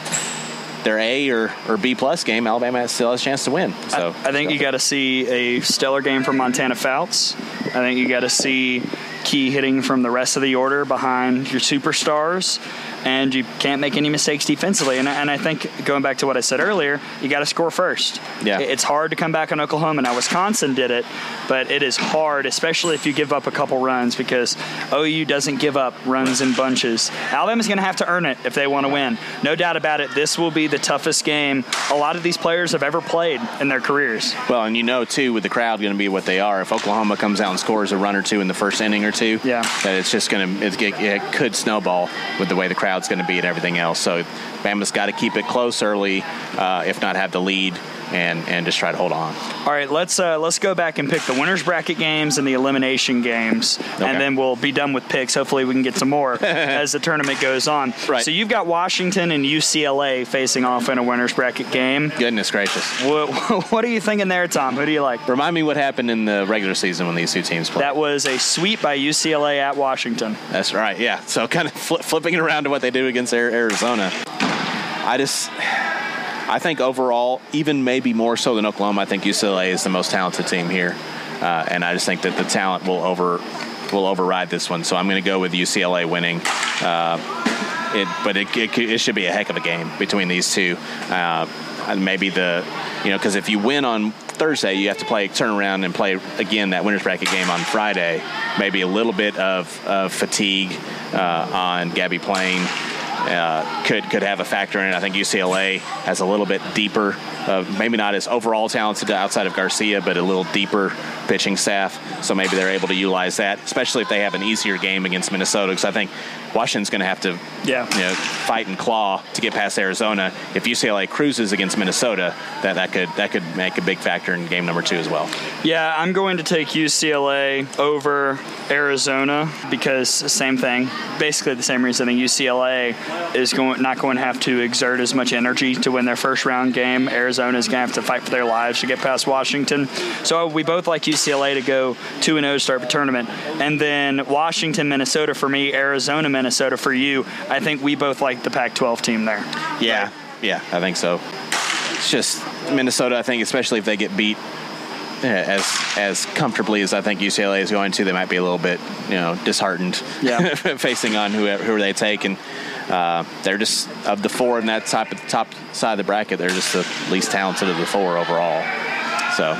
their A or, or B plus game, Alabama still has a chance to win. So I, I think you got to see a stellar game from Montana Fouts. I think you got to see key hitting from the rest of the order behind your superstars, and you can't make any mistakes defensively. And, I- and I think going back to what I said earlier, you got to score first. Yeah. It's hard to come back on Oklahoma. Now Wisconsin did it, but it is hard, especially if you give up a couple runs, because OU doesn't give up runs in bunches. Alabama's going to have to earn it if they want to win. No doubt about it. This will be the toughest game a lot of these players have ever played in their careers. well, and you know too, with the crowd going to be what they are. If Oklahoma comes out and scores a run or two in the first inning or two, Yeah. that it's just going to it, it could snowball with the way the crowd crowd's going to be and everything else. So Bama's got to keep it close early, uh, if not have the lead and and just try to hold on. All right, let's uh, let's go back and pick the winners bracket games and the elimination games, Okay. and then we'll be done with picks. Hopefully, we can get some more as the tournament goes on. Right. So you've got Washington and UCLA facing off in a winners bracket game. Goodness gracious! What, what are you thinking there, Tom? Who do you like? Remind me what happened in the regular season when these two teams played. That was a sweep by UCLA at Washington. That's right. Yeah. So kind of flip, flipping it around to what they do against Arizona. I just, I think overall, even maybe more so than Oklahoma, I think UCLA is the most talented team here, uh, and I just think that the talent will over will override this one. So I'm going to go with UCLA winning. Uh, it, but it, it, it should be a heck of a game between these two. Uh, maybe the, you know, because if you win on Thursday, you have to play, turn around and play again that winners bracket game on Friday. Maybe a little bit of, of fatigue uh, on Gabbie Plain uh, could could have a factor in it. I think UCLA has a little bit deeper, uh, maybe not as overall talented outside of Garcia, but a little deeper pitching staff. So maybe they're able to utilize that, especially if they have an easier game against Minnesota. Because I think Washington's going to have to, Yeah. you know, fight and claw to get past Arizona. If UCLA cruises against Minnesota, that that could that could make a big factor in game number two as well. Yeah, I'm going to take UCLA over Arizona because same thing, basically the same reason. I think UCLA is going not going to have to exert as much energy to win their first round game. Arizona is going to have to fight for their lives to get past Washington. So we both like UCLA to go two and zero to start the tournament, and then Washington, Minnesota for me, Arizona, Minnesota for you. I think we both like the Pac-12 team there. Yeah, yeah, I think so. It's just Minnesota. I think, especially if they get beat eh, as as comfortably as I think UCLA is going to, they might be a little bit, you know, disheartened. Yeah. facing on whoever who they take, and uh, they're just of the four in that top top side of the bracket. They're just the least talented of the four overall. So,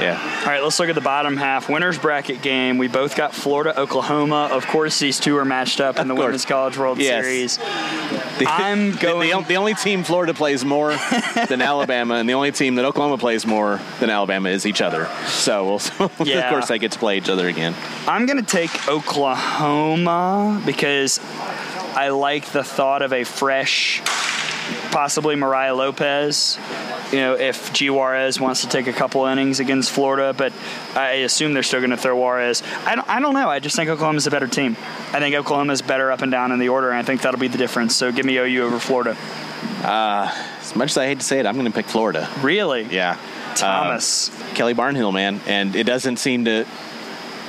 yeah, All right, let's look at the bottom half. Winners bracket game. We both got Florida, Oklahoma. Of course, these two are matched up in the Women's College World Yes. Series. The- I'm the- going- The, the only team Florida plays more than Alabama, and the only team that Oklahoma plays more than Alabama is each other. So, we'll, Yeah. of course, they get to play each other again. I'm going to take Oklahoma because I like the thought of a fresh, possibly Mariah Lopez. You know, if G. Juarez wants to take a couple innings against Florida, but I assume they're still going to throw Juarez. I don't, I don't know. I just think Oklahoma's a better team. I think Oklahoma's better up and down in the order, and I think that'll be the difference. So give me OU over Florida. As much as I hate to say it, I'm going to pick Florida. Really? Yeah. Thomas. Um, Kelly Barnhill, man. And it doesn't seem to,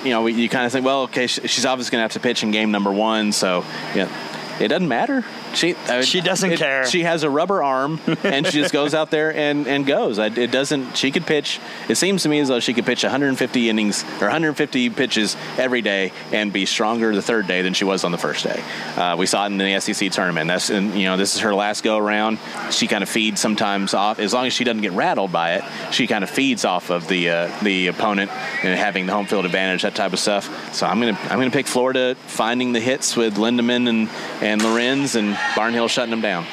you know, you kind of think, well, okay, she's obviously going to have to pitch in game number one. So, yeah, it doesn't matter. She I mean, She doesn't it- care. She has a rubber arm, and she just goes out there and, and goes. I- It doesn't. She could pitch. It seems to me as though she could pitch 150 innings or 150 pitches every day and be stronger the third day than she was on the first day. Uh, we saw it in the SEC tournament. That's and you know this is her last go around. She kind of feeds sometimes off as long as she doesn't get rattled by it. She kind of feeds off of the uh, the opponent and having the home field advantage, that type of stuff. So I'm gonna I'm gonna pick Florida finding the hits with Lindaman and and Lorenz and Barnhill shutting them down.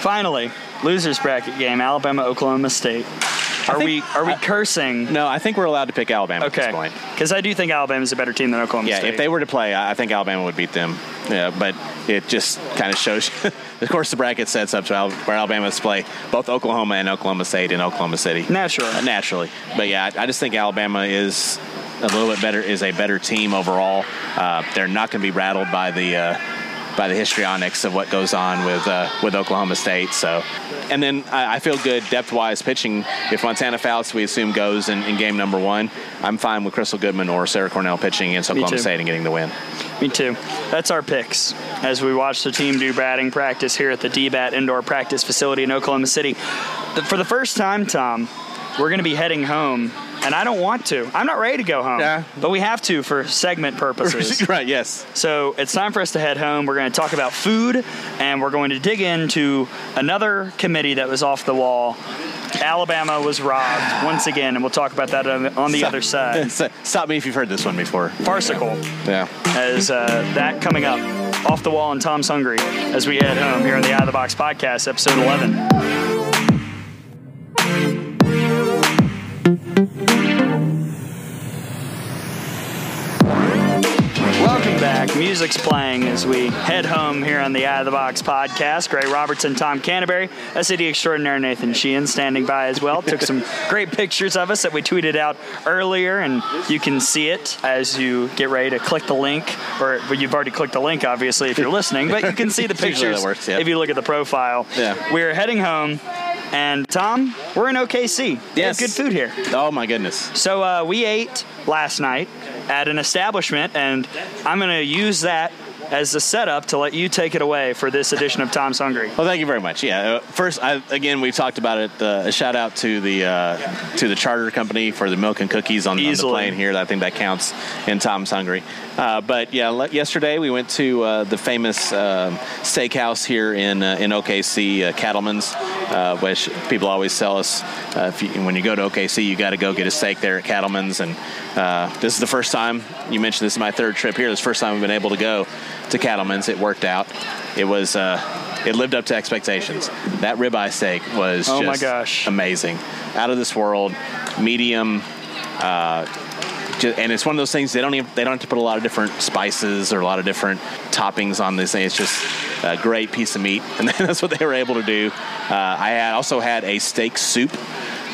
Finally, losers bracket game: Alabama, Oklahoma State. Are think- we are we cursing? No, I think we're allowed to pick Alabama at this point. because I do think Alabama is a better team than Oklahoma Yeah, State. if they were to play, I I think Alabama would beat them. Yeah, but it just kind of shows. of course, the bracket sets up to Al- where Alabama's play both Oklahoma and Oklahoma State in Oklahoma City. Naturally. Uh, naturally. But yeah, I I just think Alabama is a little bit better. Is a better team overall. Uh, they're not going to be rattled by the. Uh, by the histrionics of what goes on with uh, with Oklahoma State, so and then I, I feel good depth wise pitching. If Montana Fouts we assume goes in, in game number one, I'm fine with Krystal Goodman or Sarah Cornell pitching against Me Oklahoma too. State and getting the win. Me too. That's our picks as we watch the team do batting practice here at the DBAT Indoor Practice Facility in Oklahoma City. For the first time, Tom, we're going to be heading home, and I don't want to. I'm not ready to go home, Yeah. but we have to for segment purposes. right. Yes. So it's time for us to head home. We're going to talk about food, and we're going to dig into another committee that was off the wall. Alabama was robbed once again, and we'll talk about that on the other side. Stop me if you've heard this one before. Farcical Yeah. as uh, that coming up off the wall and Tom's hungry as we head home here on the Out of the Box podcast, episode 11. Music's playing as we head home here on the Out of the Box podcast. Gray Robertson, Tom Canterbury, SAD extraordinaire Nathan Sheehan standing by as well. Took some great pictures of us that we tweeted out earlier, and you can see it as you get ready to click the link. Or well, you've already clicked the link, obviously, if you're listening, but you can see the pictures works, yeah. if you look at the profile. Yeah. We're heading home, and Tom, we're in OKC. Yes. good food here. Oh my goodness. So uh, we ate last night at an establishment, and I'm going to use that as the setup to let you take it away for this edition of Tom's Hungry. Well, thank you very much. Yeah, uh, first, I, again, we've talked about it. Uh, a shout out to the uh, to the charter company for the milk and cookies on, on the plane here. I think that counts in Tom's Hungry. Uh, but yeah, le- yesterday we went to uh, the famous um steakhouse here in uh, in OKC, uh, Cattleman's, uh, which people always tell us uh, if you, when you go to OKC, you got to go get a steak there at Cattleman's. And uh, this is the first time you mentioned this is my third trip here. This is the first time we've been able to go to Cattleman's. It worked out. It was. Uh, it lived up to expectations. That ribeye steak was Oh my just gosh. amazing, out of this world, medium. Uh, ju- and it's one of those things they don't even they don't have to put a lot of different spices or a lot of different toppings on this thing. It's just a great piece of meat, and that's what they were able to do. Uh, I had also had a steak soup,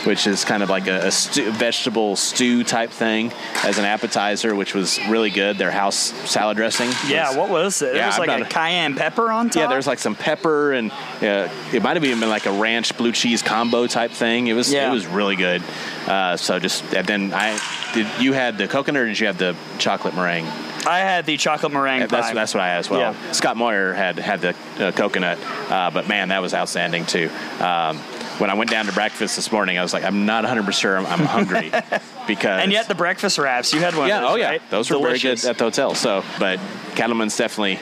which is kind of like a, a stew, vegetable stew type thing as an appetizer, which was really good. Their house salad dressing. Yeah, what was it? It Yeah, was like a a- cayenne pepper on top. yeah, there's like some pepper and uh, it might have even been like a ranch blue cheese combo type thing. It was Yeah. it was really good. Uh, so just and then I did. You had the coconut or did you have the chocolate meringue? I had the chocolate meringue Yeah, That's that's what I had as well. Yeah. Scott Moyer had had the uh, coconut, uh, but man, that was outstanding too. Um, when I went down to breakfast this morning, I was like, I'm not 100 percent sure I'm, I'm hungry because and yet the breakfast wraps, you had one. yeah, those, oh yeah, right? those were Delicious. very good at the hotel. So, but Cattleman's definitely.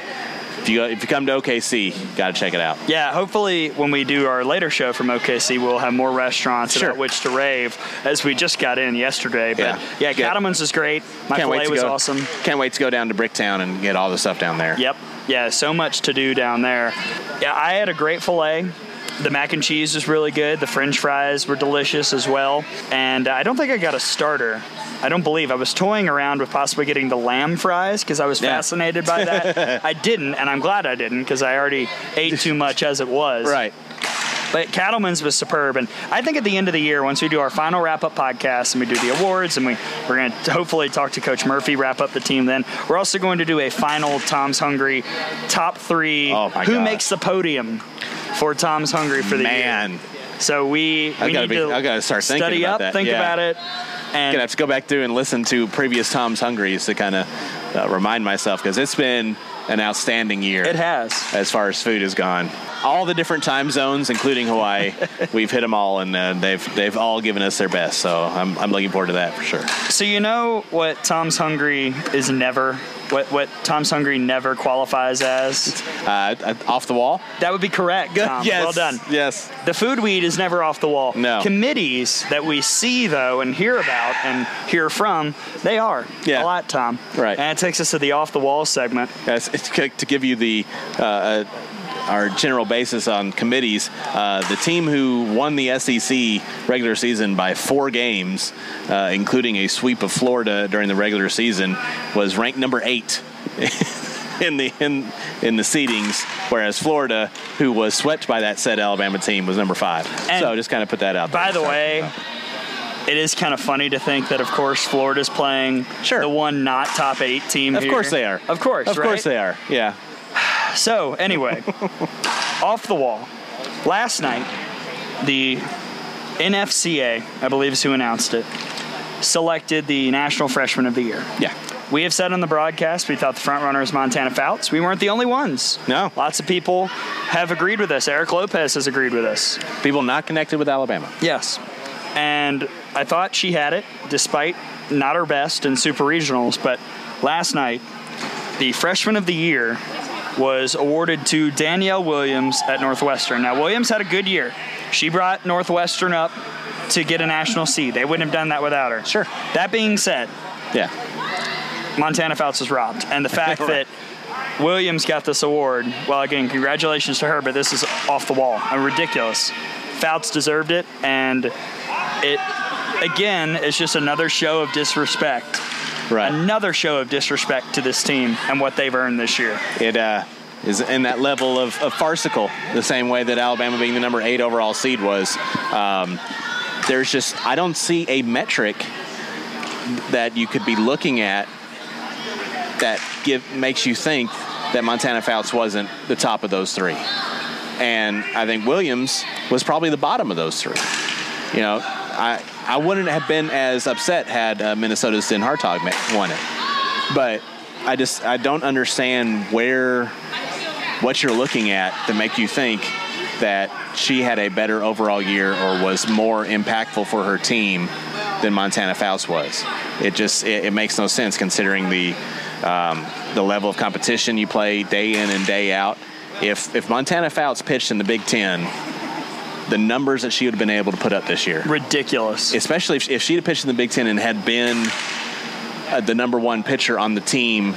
If you go, if you come to OKC, got to check it out. Yeah, hopefully when we do our later show from OKC, we'll have more restaurants Sure. about which to rave as we just got in yesterday. But Yeah. yeah. Cattleman's is great. My Can't filet was go. awesome. Can't wait to go down to Bricktown and get all the stuff down there. Yep. Yeah, so much to do down there. Yeah, I had a great filet. The mac and cheese was really good. The french fries were delicious as well. And I don't think I got a starter. I don't believe. I was toying around with possibly getting the lamb fries because I was Yeah. fascinated by that. I didn't, and I'm glad I didn't because I already ate too much as it was. Right. But Cattleman's was superb, and I think at the end of the year, once we do our final wrap-up podcast and we do the awards, and we we're going to hopefully talk to Coach Murphy, wrap up the team. Then we're also going to do a final Tom's Hungry top three. Oh, my who gosh. makes the podium for Tom's Hungry for the year? Man, So we I we gotta need be- to I gotta start thinking study about up, that, think yeah. about it, and gonna have to go back through and listen to previous Tom's Hungries to kind of uh, remind myself because it's been an outstanding year. it has. as far as food has gone. All the different time zones, including Hawaii, we've hit them all, and uh, they've they've all given us their best. So I'm, I'm looking forward to that for sure. So you know what Tom's Hungry is never. What, what Tom's Hungry never qualifies as? Uh, off the wall. That would be correct, Tom. yes. Well done. Yes. The food weed is never off the wall. No. Committees that we see, though, and hear about and hear from, they are. Yeah. A lot, Tom. Right. And it takes us to the off the wall segment. Yes, to give you the uh, uh, our general basis on committees. Uh, the team who won the SEC regular season by four games, uh, including a sweep of Florida during the regular season, was ranked number eight. In the in in the seedings, whereas Florida, who was swept by that said Alabama team, was number five. And so just kind of put that out. there. By the way, it is kind of funny to think that, of course, Florida's playing Sure. the one not top eight team of here. course they are. Of course, of right? course they are. Yeah. So, anyway, off the wall. Last night, the NFCA, I believe is who announced it, selected the National Freshman of the Year. Yeah. We have said on the broadcast we thought the front runner is Montana Fouts. We weren't the only ones. No. Lots of people have agreed with us. Eric Lopez has agreed with us. People not connected with Alabama. Yes. And I thought she had it, despite not her best in super regionals. But last night, the freshman of the year was awarded to Danielle Williams at Northwestern. Now, Williams had a good year. She brought Northwestern up to get a national seed. They wouldn't have done that without her. Sure. That being said, Yeah. Montana Fouts was robbed. And the fact that Williams got this award, well, again, congratulations to her, but this is off the wall and ridiculous. Fouts deserved it, and it, again, is just another show of disrespect Right. Another show of disrespect to this team and what they've earned this year. It uh, is in that level of, of farcical, the same way that Alabama being the number eight overall seed was. Um, there's just I don't see a metric that you could be looking at that give makes you think that Montana Fouts wasn't the top of those three. And I think Williams was probably the bottom of those three. You know, I I wouldn't have been as upset had uh, Minnesota's DenHartog won it, but I just I don't understand where what you're looking at to make you think that she had a better overall year or was more impactful for her team than Montana Fouts was. It just it, it makes no sense considering the um, the level of competition you play day in and day out. If if Montana Fouts pitched in the Big Ten, the numbers that she would have been able to put up this year, Ridiculous. especially if, if she had pitched in the Big Ten and had been uh, the number one pitcher on the team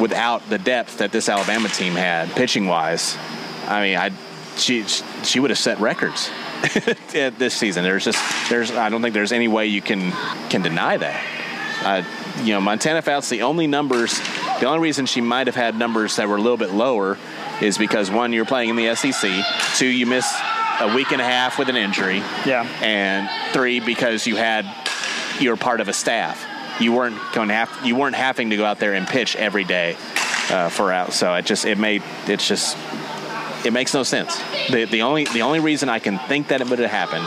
without the depth that this Alabama team had, pitching wise, I mean, I she she would have set records this season. There's just there's I don't think there's any way you can can deny that. Uh, you know, Montana Fouts, the only numbers, the only reason she might have had numbers that were a little bit lower is because one, you're playing in the SEC. Two, you missed a week and a half with an injury. Yeah. And three, because you had you were part of a staff. You weren't going to have you weren't having to go out there and pitch every day uh, for out. So it just it made it's just it makes no sense. The the only the only reason I can think that it would have happened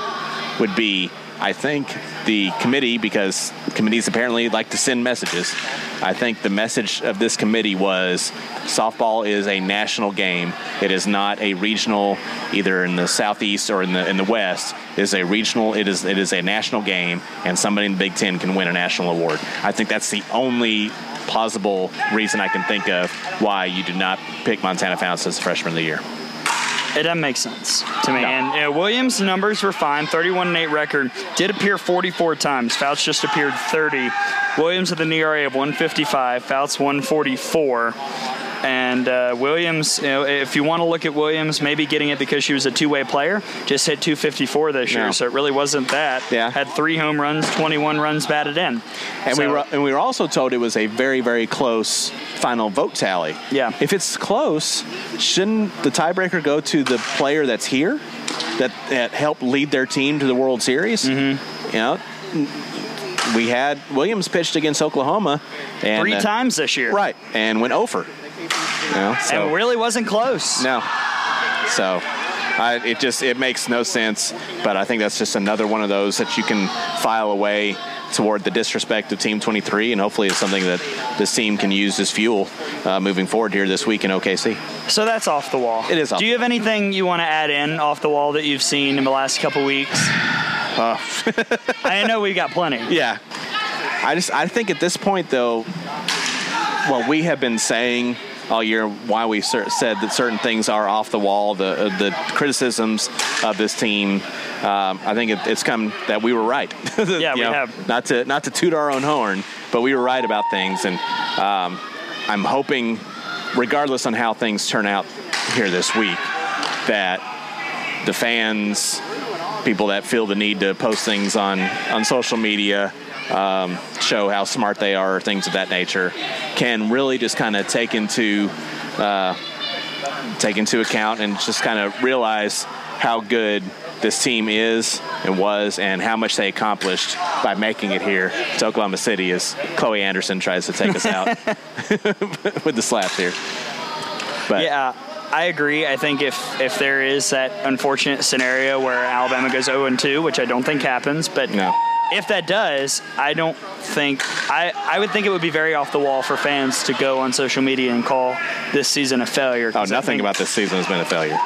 would be I think the committee because committees apparently like to send messages. I think the message of this committee was softball is a national game. It is not a regional either in the southeast or in the in the west. It is a regional it is it is a national game and somebody in the Big 10 can win a national award. I think that's the only plausible reason I can think of why you do not pick Montana Fouts as freshman of the year. It doesn't make sense to me. No. And know, Williams' numbers were fine. 31 and 8 record. Did appear 44 times. Fouts just appeared 30. Williams with an ERA of 155. Fouts 144. And uh, Williams, you know, if you want to look at Williams, maybe getting it because she was a two-way player, just hit 254 this year, No. so it really wasn't that. Yeah. Had three home runs, 21 runs batted in. And we were and we were also told it was a very very close final vote tally. Yeah. If it's close, shouldn't the tiebreaker go to the player that's here, that that helped lead their team to the World Series? Mm-hmm. You know, we had Williams pitched against Oklahoma and three uh, times this year. right, and went over. Know, so And really wasn't close. no. So I, it just it makes no sense. But I think that's just another one of those that you can file away toward the disrespect of Team 23, and hopefully it's something that this team can use as fuel uh, moving forward here this week in OKC. So that's off the wall. It is off Do you have anything you want to add in off the wall that you've seen in the last couple weeks? I know we've got plenty. Yeah. I just I think at this point though, what we have been saying all year, why we cer- said that certain things are off the wall, the uh, the criticisms of this team. Um, I think it, it's come that we were right. Yeah, we know, have. Not to not to toot our own horn, but we were right about things, and um, I'm hoping, regardless on how things turn out here this week, that the fans, people that feel the need to post things on on social media, um, show how smart they are, things of that nature, can really just kind of take into uh, take into account and just kind of realize how good this team is and was and how much they accomplished by making it here to Oklahoma City as Chloe Anderson tries to take us out with the slaps here. But Yeah, I agree. I think if if there is that unfortunate scenario where Alabama goes 0 and 2, which I don't think happens, but No. If that does, I don't think I I would think it would be very off the wall for fans to go on social media and call this season a failure. Oh, nothing think, about this season has been a failure.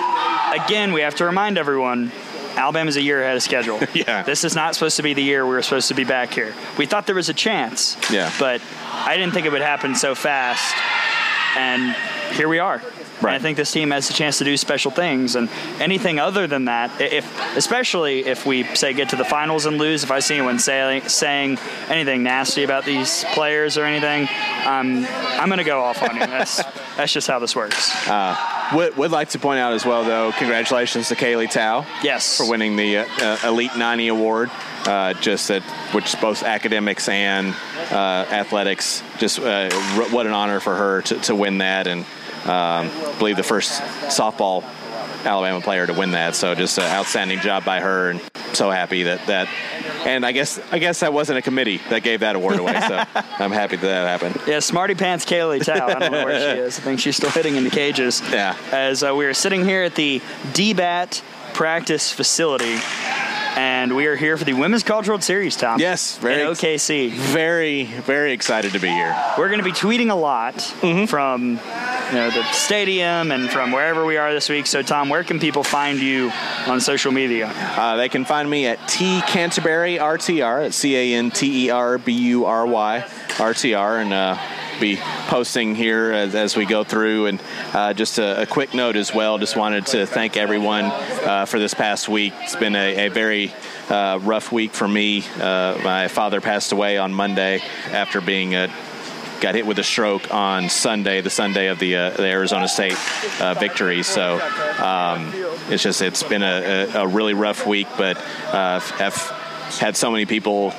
Again, we have to remind everyone. Alabama's a year ahead of schedule. Yeah. This is not supposed to be the year we were supposed to be back here. We thought there was a chance. Yeah. But I didn't think it would happen so fast. And here we are. And I think this team has a chance to do special things, and anything other than that, if especially if we say get to the finals and lose, if I see anyone saying saying anything nasty about these players or anything, um, I'm gonna go off on you. That's that's just how this works. Would, would like to point out as well, though, congratulations to Kaylee Tow yes, for winning the uh, uh, Elite 90 award. Uh, just that, which is both academics and uh, athletics. Just uh, r- what an honor for her to, to win that, and um, I believe the first softball Alabama player to win that. So just an outstanding job by her, and so happy that that. And I guess I guess that wasn't a committee that gave that award away. So I'm happy that that happened. Yeah, Smarty Pants Kaylee Tow. I don't know where she is. I think she's still hitting in the cages. Yeah. As uh, we are sitting here at the DBAT practice facility, and we are here for the Women's College World Series, Tom. Yes, very in OKC. Very very excited to be here. We're going to be tweeting a lot Mm-hmm. from you know the stadium and from wherever we are this week. So, Tom, where can people find you on social media? Uh, they can find me at T Canterbury RTR at C A N T E R B U R Y RTR and uh, be posting here as, as we go through. And uh, just a, a quick note as well. Just wanted to thank everyone uh, for this past week. It's been a, a very uh, rough week for me. Uh, my father passed away on Monday after being a got hit with a stroke on Sunday, the Sunday of the, uh, the Arizona State uh, victory. So um, it's just it's been a, a, a really rough week, but uh, have had so many people.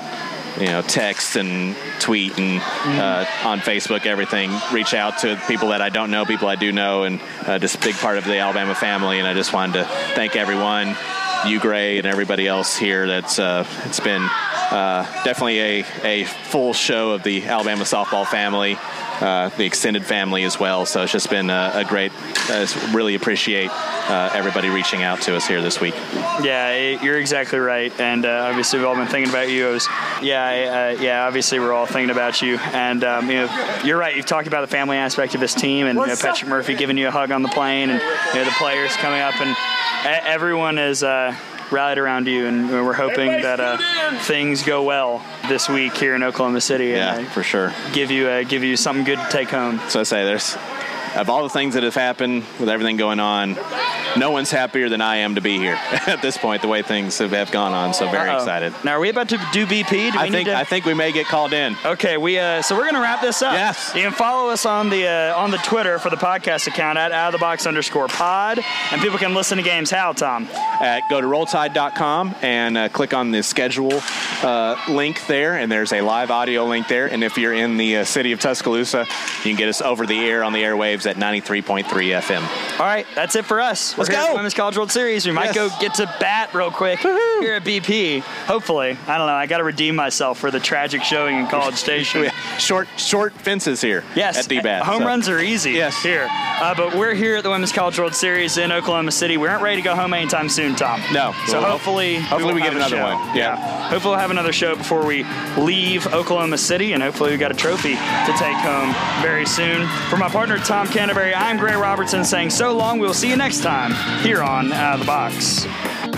You know, text and tweet and uh, on Facebook, everything. Reach out to people that I don't know, people I do know, and uh, just a big part of the Alabama family. And I just wanted to thank everyone, you, Gray, and everybody else here. That's uh, it's been uh, definitely a, a full show of the Alabama softball family, uh, the extended family as well. So it's just been a, a great, uh, really appreciate uh, everybody reaching out to us here this week. Yeah, you're exactly right, and uh, obviously we've all been thinking about you. It was, yeah, I, uh, yeah. Obviously, we're all thinking about you, and um, you know, you're right. You've talked about the family aspect of this team, and you know, Patrick Murphy giving you a hug on the plane, and you know, the players coming up, and e- everyone is uh, rallied around you, and we're hoping that uh, things go well this week here in Oklahoma City. Yeah, and, uh, for sure. give you uh, give you something good to take home. So I say there's of all the things that have happened with everything going on, no one's happier than I am to be here at this point. The way things have, have gone on, so very Uh-oh. excited. Now, are we about to do BP? Do I think to- I think we may get called in. Okay, we uh, so we're gonna wrap this up. Yes. You can follow us on the uh, on the Twitter for the podcast account at out of the box underscore pod, and people can listen to games. How Tom? at go to rolltide.com and uh, click on the schedule uh, link there and there's a live audio link there and if you're in the uh, city of tuscaloosa you can get us over the air on the airwaves at 93.3 fm All right, that's it for us. Let's we're go. the Women's College World Series. We might Yes. go get to bat real quick here at BP. Hopefully, I don't know. I got to redeem myself for the tragic showing in College Station. short short fences here Yes, at dbat Home so. runs are easy Yes. here. Uh, but we're here at the Women's College World Series in Oklahoma City. We aren't ready to go home anytime soon, Tom. No. So Well, hopefully, hopefully will we get another show. one. Yeah. Hopefully we'll have another show before we leave Oklahoma City, and hopefully we got a trophy to take home very soon. For my partner Tom Canterbury, I'm Gray Robertson saying so long. We will see you next time here on Out of the Box.